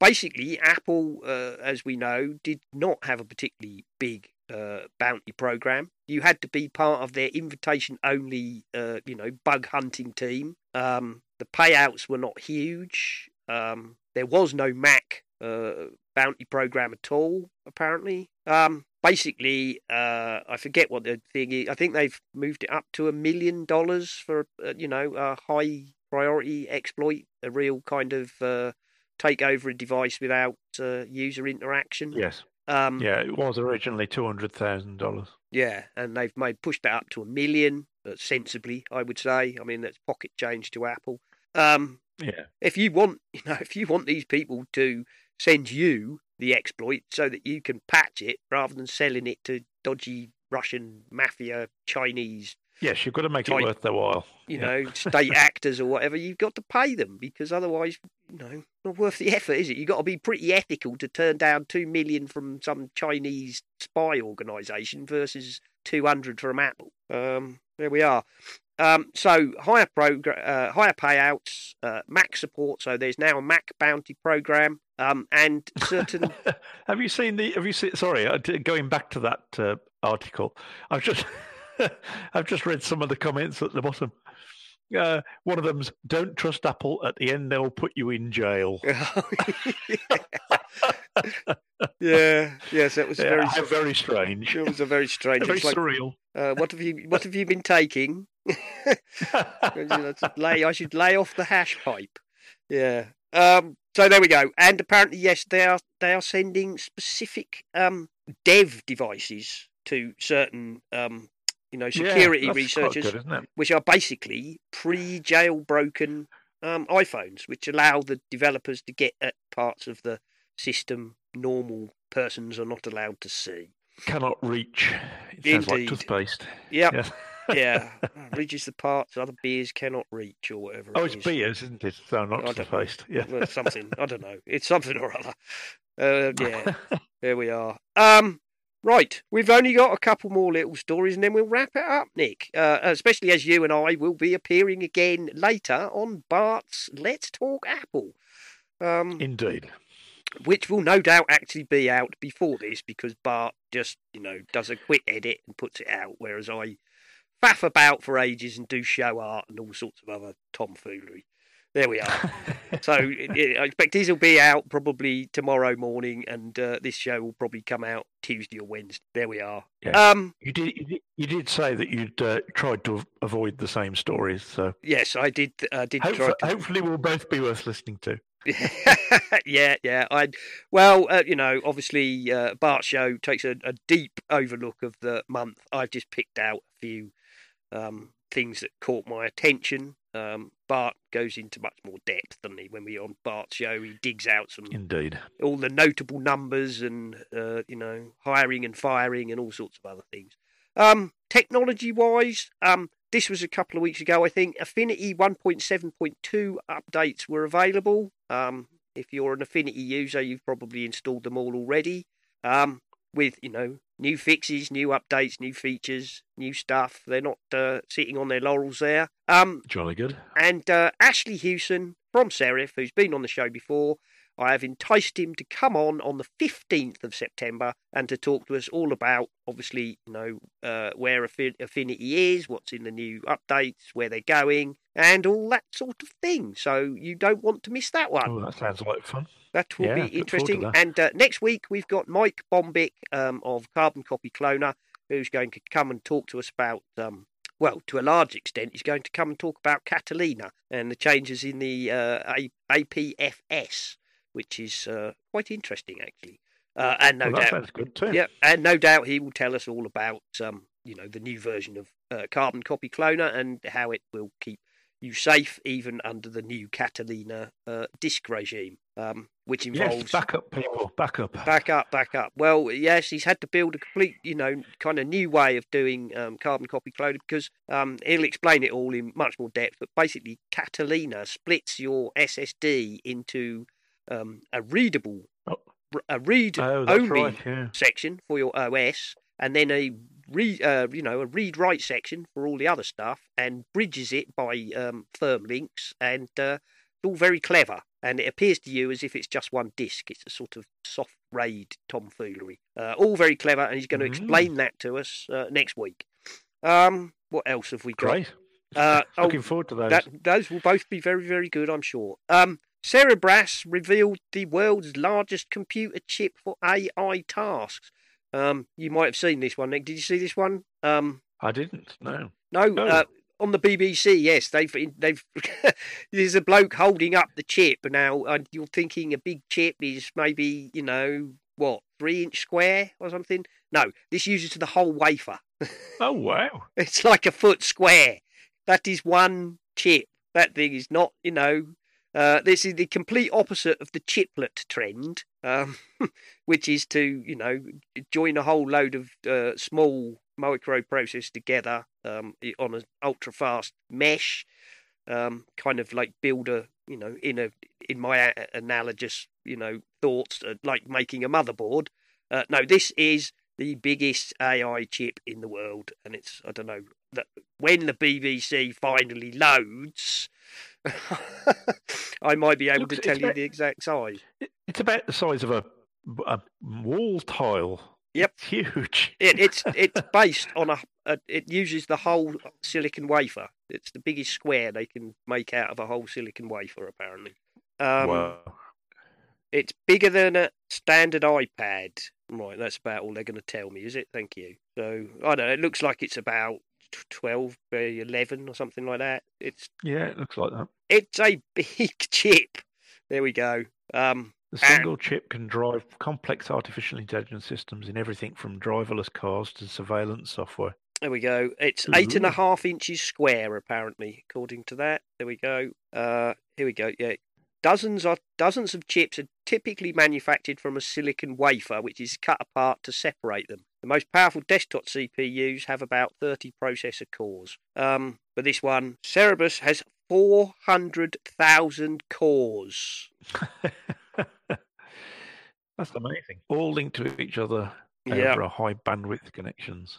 basically, Apple, uh, as we know, did not have a particularly big uh, bounty program. You had to be part of their invitation-only, uh, you know, bug hunting team. Um, the payouts were not huge. Um, there was no Mac uh, bounty program at all, apparently. Um, basically, uh, I forget what the thing is. I think they've moved it up to a million dollars for, uh, you know, a high priority exploit, a real kind of uh, take over a device without uh, user interaction. Yes. Um, Yeah, it was originally two hundred thousand dollars. yeah, and they've made pushed that up to a million, uh, sensibly, I would say. I mean, that's pocket change to Apple. Um, Yeah. if you want, you know, if you want these people to send you the exploit so that you can patch it rather than selling it to dodgy Russian mafia, Chinese, Yes, you've got to make Type- it worth their while. you Yeah. know, state actors or whatever, you've got to pay them because otherwise, you know, not worth the effort, is it? You've got to be pretty ethical to turn down two million from some Chinese spy organisation versus two hundred from Apple. Um, there we are. Um, so higher uh, higher payouts, uh, Mac support. So there's now a Mac bounty program, um, and certain. have you seen the? Have you seen? Sorry, going back to that uh, article, I've just I've just read some of the comments at the bottom. Uh, one of them's "Don't trust Apple. At the end, they'll put you in jail." yeah, yes, that was Yeah, very. very strange. It was a very strange. very it's like, surreal. uh, what have you? What have you been taking? You know, lay, I should lay off the hash pipe. Yeah. Um, so there we go. And apparently, yes, they are they are sending specific um, dev devices to certain um, you know security quite researchers, good, which are basically pre-jailbroken um, iPhones, which allow the developers to get at parts of the system normal persons are not allowed to see. Cannot reach. It sounds like toothpaste. Yep. Yes. Yeah, reaches the parts other beers cannot reach, or whatever. Oh, it it's beers, isn't it? So not toothpaste. Yeah. Well, something I don't know. It's something or other. Uh, yeah, there we are. Um, right, we've only got a couple more little stories, and then we'll wrap it up, Nick. Uh, especially as you and I will be appearing again later on Bart's Let's Talk Apple. Um, Indeed. which will no doubt actually be out before this because Bart just, you know, does a quick edit and puts it out, whereas I faff about for ages and do show art and all sorts of other tomfoolery. There we are. so i- I expect these will be out probably tomorrow morning, and uh, this show will probably come out Tuesday or Wednesday. There we are. Yeah. Um, You did. You did, say that you'd uh, tried to avoid the same stories, so yes, I did. I did try hopefully, to. hopefully we'll both be worth listening to. yeah, yeah. I well, uh, you know, obviously, uh, Bart Show takes a, a deep overlook of the month. I've just picked out a few um, things that caught my attention. Um, Bart goes into much more depth, doesn't he? When we're on Bart's show, he digs out some Indeed. all the notable numbers and uh, you know hiring and firing and all sorts of other things. Um, technology wise, um, this was a couple of weeks ago, I think. Affinity 1.7.2 updates were available. Um, if you're an Affinity user, you've probably installed them all already. Um, with you know new fixes, new updates, new features, new stuff. They're not uh, sitting on their laurels there. Um, Jolly good. and uh, Ashley Hewson from Serif, who's been on the show before. I have enticed him to come on on the 15th of September and to talk to us all about, obviously, you know, uh, where Affinity is, what's in the new updates, where they're going, and all that sort of thing. So you don't want to miss that one. Oh, that sounds like fun. That will Yeah, be look forward to interesting. And uh, next week we've got Mike Bombich um, of Carbon Copy Cloner, who's going to come and talk to us about. Um, well, to a large extent, he's going to come and talk about Catalina and the changes in the uh, APFS, which is uh, quite interesting, actually. Uh, and no Well, doubt, sounds good too. yeah, and no doubt he will tell us all about um, you know the new version of uh, Carbon Copy Cloner and how it will keep you safe even under the new Catalina uh, disk regime, um, which involves Yes, back up, people. backup, backup, Back up, back up. Well, yes, he's had to build a complete, you know, kind of new way of doing um, carbon copy cloning because um, he'll explain it all in much more depth. But basically, Catalina splits your SSD into um, a readable, Oh. a read oh, only right. Yeah. section for your OS, and then a read, uh, you know, a read write section for all the other stuff, and bridges it by um, firm links, and uh, it's all very clever. And it appears to you as if it's just one disc. It's a sort of soft raid tomfoolery. Uh, all very clever, and he's going to Mm. explain that to us uh, next week. Um, what else have we got? Great. Uh, oh, Looking forward to those. that those will both be very very good, I'm sure. Um, Cerebras revealed the world's largest computer chip for AI tasks. Um, you might have seen this one, Nick. Did you see this one? Um, I didn't. No. no, Oh. uh, on the BBC. Yes, they've they've. there's a bloke holding up the chip now. And you're thinking a big chip is maybe you know what three inch square or something. No, this uses the whole wafer. Oh wow. It's like a foot square. That is one chip. That thing is not, you know. Uh, this is the complete opposite of the chiplet trend, um, which is to, you know, join a whole load of uh, small microprocessors together um, on an ultra fast mesh, um, kind of like build a, you know, in a in my analogous, you know, thoughts, uh, like making a motherboard. Uh, no, this is the biggest AI chip in the world, and it's I don't know that when the BBC finally loads, I might be able Looks- to tell you very- the exact size. It's about the size of a, a wall tile. Yep. It's huge. It, it's it's based on a, a. It uses the whole silicon wafer. It's the biggest square they can make out of a whole silicon wafer, apparently. Um, wow. It's bigger than a standard iPad. Right, that's about all they're going to tell me, is it? Thank you. So I don't know. It looks like it's about twelve by eleven or something like that. It's Yeah, it looks like that. it's a big chip. There we go. Um, The And- single chip can drive complex artificial intelligence systems in everything from driverless cars to surveillance software. there we go. It's eight and a Ooh. half inches square, apparently, according to that. There we go. Uh, here we go. Yeah, dozens of dozens of chips are typically manufactured from a silicon wafer, which is cut apart to separate them. The most powerful desktop CPUs have about 30 processor cores. Um, but this one, Cerebras, has 400,000 cores. That's amazing. All linked to each other Yeah. over a high bandwidth connections.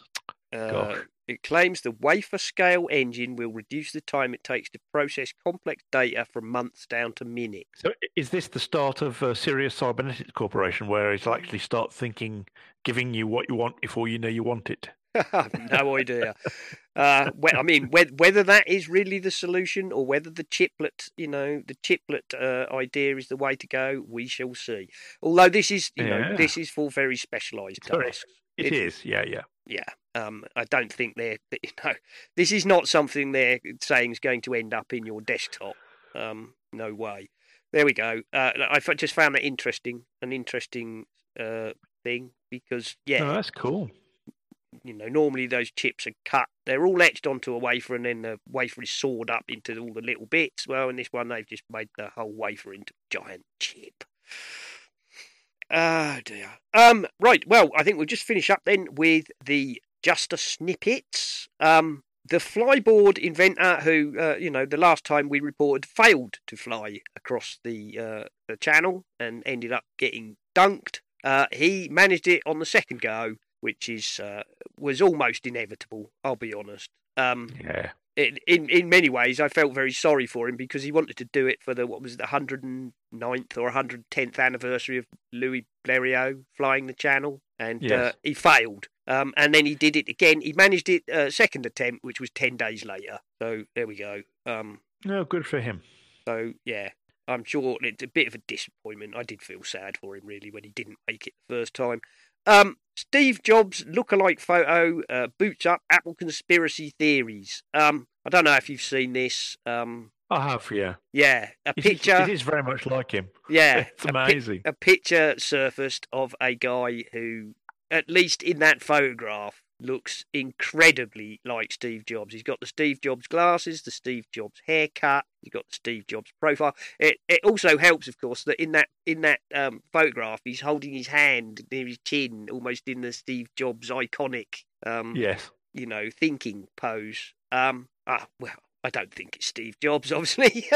Uh. It claims the wafer scale engine will reduce the time it takes to process complex data from months down to minutes. So, is this the start of uh, Sirius Cybernetics Corporation, where it'll actually start thinking, giving you what you want before you know you want it? No idea. Uh, whe- I mean, whe- whether that is really the solution or whether the chiplet, you know, the chiplet uh, idea is the way to go, we shall see. Although this is, you know, this is for very specialised tasks. It It's- yeah, yeah. Yeah, um, I don't think they're, you know, this is not something they're saying is going to end up in your desktop. Um, no way. There we go. Uh, I just found that interesting, an interesting uh, thing because, yeah, No, that's cool. you know, normally those chips are cut. They're all etched onto a wafer, and then the wafer is sawed up into all the little bits. Well, in this one, they've just made the whole wafer into a giant chip. Oh dear. Um. Right. Well, I think we'll just finish up then with the just a snippets. Um. The flyboard inventor, who uh, you know, the last time we reported failed to fly across the uh, the channel and ended up getting dunked. Uh, he managed it on the second go, which is uh, was almost inevitable. I'll be honest. Um, Yeah. In, in in many ways, I felt very sorry for him because he wanted to do it for the what was it, the 109th or 110th anniversary of Louis Blériot flying the Channel, and uh, he failed. Um, and then he did it again. He managed it uh, second attempt, which was ten days later. So there we go. Um, No, good for him. so yeah, I'm sure it's a bit of a disappointment. I did feel sad for him really when he didn't make it the first time. Um, Steve Jobs lookalike photo uh, boots up Apple conspiracy theories. Um, I don't know if you've seen this. Um, I have, yeah. yeah, a picture. It is very much like him. Yeah, It's a pi- amazing. a picture surfaced of a guy who, at least in that photograph, looks incredibly like Steve Jobs. He's got the Steve Jobs glasses, the Steve Jobs haircut. He's got the Steve Jobs profile. It it also helps, of course, that in that in that um, photograph, he's holding his hand near his chin, almost in the Steve Jobs iconic, um, Yes. you know, thinking pose. Um, ah, well. I don't think it's Steve Jobs, obviously.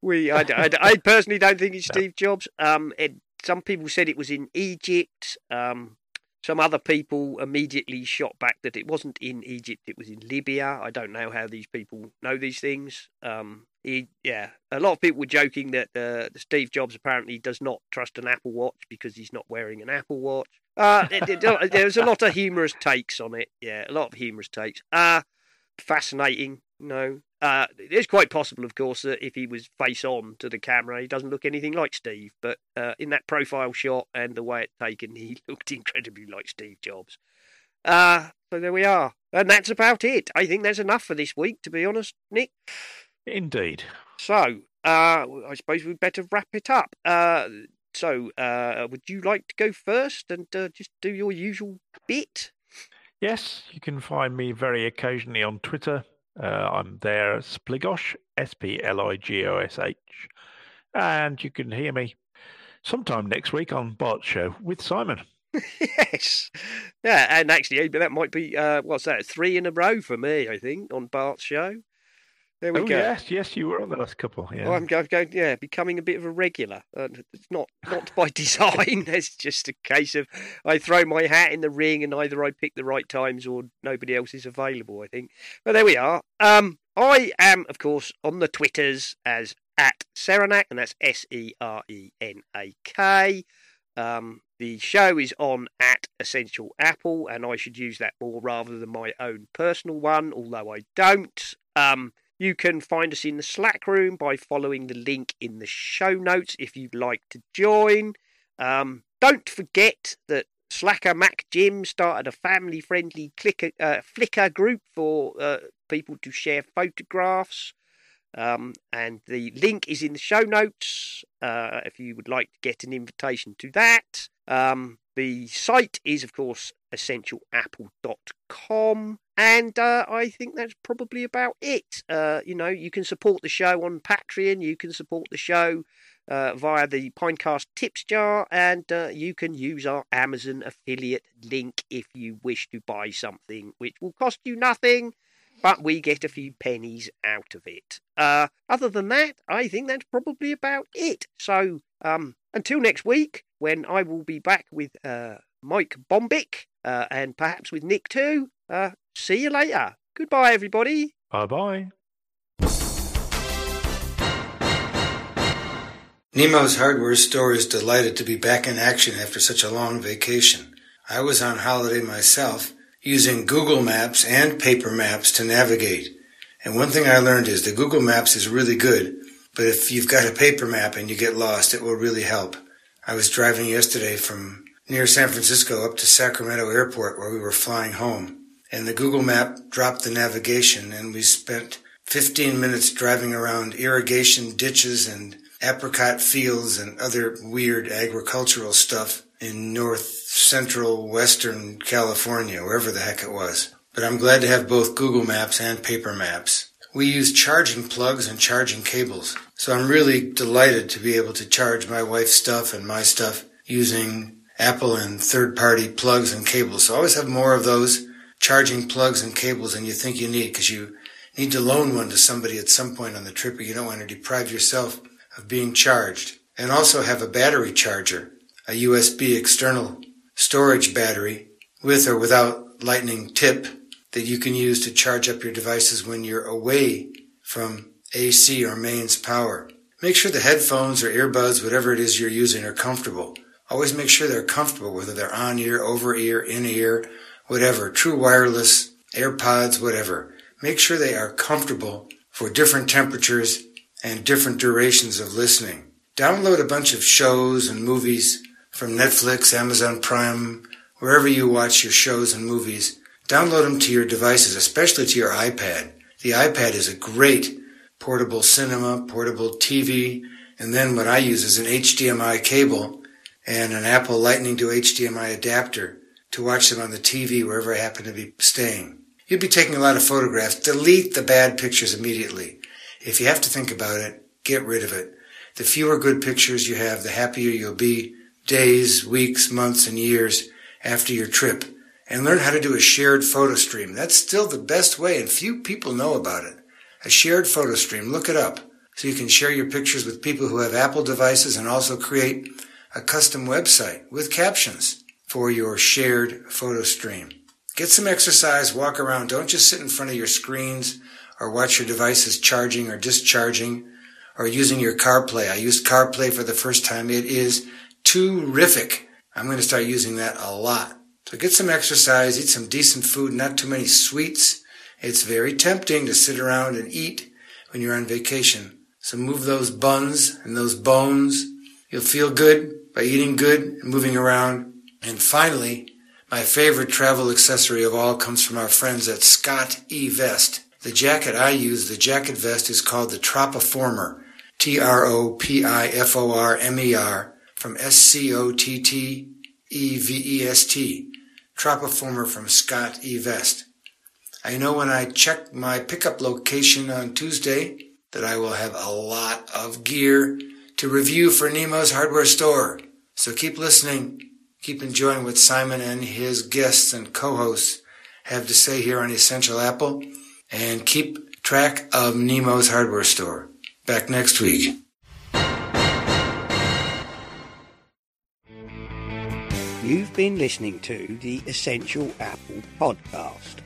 we, I, I, I personally don't think it's No. Steve Jobs. Um, it, some people said it was in Egypt. Um, some other people immediately shot back that it wasn't in Egypt; it was in Libya. I don't know how these people know these things. Um, he, yeah, a lot of people were joking that uh, Steve Jobs apparently does not trust an Apple Watch because he's not wearing an Apple Watch. Uh, there was a lot of humorous takes on it. Yeah, a lot of humorous takes. Uh fascinating. No, uh, it's quite possible, of course, that if he was face on to the camera, he doesn't look anything like Steve. But uh, in that profile shot and the way it's taken, he looked incredibly like Steve Jobs. Uh, so there we are. And that's about it. I think there's enough for this week, to be honest, Nick. Indeed. So, uh, I suppose we'd better wrap it up. Uh, so, uh, would you like to go first and uh, just do your usual bit? Yes, you can find me very occasionally on Twitter. Uh, I'm there, Spligosh, S P L I G O S H. And you can hear me sometime next week on Bart's Show with Simon. yes. Yeah, and actually, that might be, uh, what's that, three in a row for me, I think, on Bart's show. There we oh, go. yes, yes, you were on the last couple. Yeah. Oh, I'm going, going, yeah, becoming a bit of a regular. Uh, it's not not by design. it's just a case of I throw my hat in the ring, and either I pick the right times or nobody else is available. I think. But there we are. Um, I am, of course, on the Twitters as at Serenak, and that's S E R E N A K. Um, the show is on at Essential Apple, and I should use that more rather than my own personal one, although I don't. Um, you can find us in the Slack room by following the link in the show notes if you'd like to join. Um, don't forget that Slacker Mac Jim started a family friendly uh, Flickr group for uh, people to share photographs. Um, and the link is in the show notes uh, if you would like to get an invitation to that. Um, the site is, of course, essentialapple.com. And uh, I think that's probably about it. Uh, you know, you can support the show on Patreon, you can support the show uh, via the Pinecast tips jar, and uh, you can use our Amazon affiliate link if you wish to buy something, which will cost you nothing but we get a few pennies out of it. Uh, other than that, I think that's probably about it. So, um, until next week, when I will be back with uh, Mike Bombich uh, and perhaps with Nick too. Uh, see you later. Goodbye, everybody. Bye bye. Nemo's hardware store is delighted to be back in action after such a long vacation. I was on holiday myself, using Google Maps and paper maps to navigate. And one thing I learned is the Google Maps is really good, but if you've got a paper map and you get lost, it will really help. I was driving yesterday from near San Francisco up to Sacramento Airport where we were flying home. And the Google map dropped the navigation and we spent 15 minutes driving around irrigation ditches and apricot fields and other weird agricultural stuff in north central western California, wherever the heck it was. But I'm glad to have both Google Maps and paper maps. We use charging plugs and charging cables. So I'm really delighted to be able to charge my wife's stuff and my stuff using Apple and third party plugs and cables. So I always have more of those charging plugs and cables than you think you need because you need to loan one to somebody at some point on the trip or you don't want to deprive yourself of being charged. And also have a battery charger, a USB external storage battery with or without lightning tip. that you can use to charge up your devices when you're away from AC or mains power. Make sure the headphones or earbuds, whatever it is you're using, are comfortable. Always make sure they're comfortable, whether they're on ear, over ear, in ear, whatever, true wireless, AirPods, whatever. Make sure they are comfortable for different temperatures and different durations of listening. Download a bunch of shows and movies from Netflix, Amazon Prime, wherever you watch your shows and movies. Download them to your devices, especially to your iPad. The iPad is a great portable cinema, portable TV, and then what I use is an HDMI cable and an Apple Lightning to HDMI adapter to watch them on the TV wherever I happen to be staying. You'd be taking a lot of photographs. Delete the bad pictures immediately. If you have to think about it, get rid of it. The fewer good pictures you have, the happier you'll be days, weeks, months, and years after your trip. And learn how to do a shared photo stream. That's still the best way, and few people know about it. A shared photo stream. Look it up so you can share your pictures with people who have Apple devices and also create a custom website with captions for your shared photo stream. Get some exercise, walk around. Don't just sit in front of your screens or watch your devices charging or discharging or using your CarPlay. I used CarPlay for the first time. It is terrific. I'm going to start using that a lot. So get some exercise, eat some decent food, not too many sweets. It's very tempting to sit around and eat when you're on vacation. So move those buns and those bones. You'll feel good by eating good and moving around. And finally, my favorite travel accessory of all comes from our friends at Scott E Vest. The jacket I use, the jacket vest, is called the Tropiformer. T-R-O-P-I-F-O-R-M-E-R from S-C-O-T-T-E-V-E-S-T. Tropiformer from Scott E Vest. I know when I check my pickup location on Tuesday that I will have a lot of gear to review for Nemo's hardware store. So keep listening. Keep enjoying what Simon and his guests and co-hosts have to say here on Essential Apple and keep track of Nemo's hardware store. Back next week. You've been listening to the Essential Apple podcast.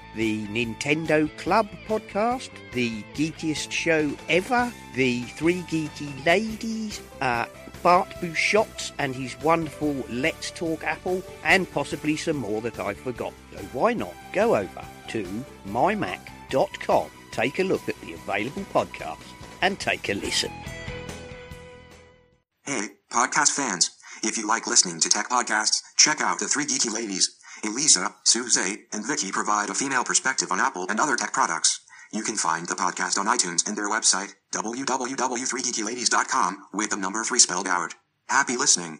the Nintendo Club podcast, the geekiest show ever, the Three Geeky Ladies, uh, Bart Busschots and his wonderful Let's Talk Apple, and possibly some more that I forgot. So why not go over to mymac.com, take a look at the available podcasts, and take a listen. Hey, podcast fans. If you like listening to tech podcasts, check out the three geeky ladies. Elisa, Suze, and Vicky provide a female perspective on Apple and other tech products. You can find the podcast on iTunes and their website, www.3geekyladies.com, with the number 3 spelled out. Happy listening.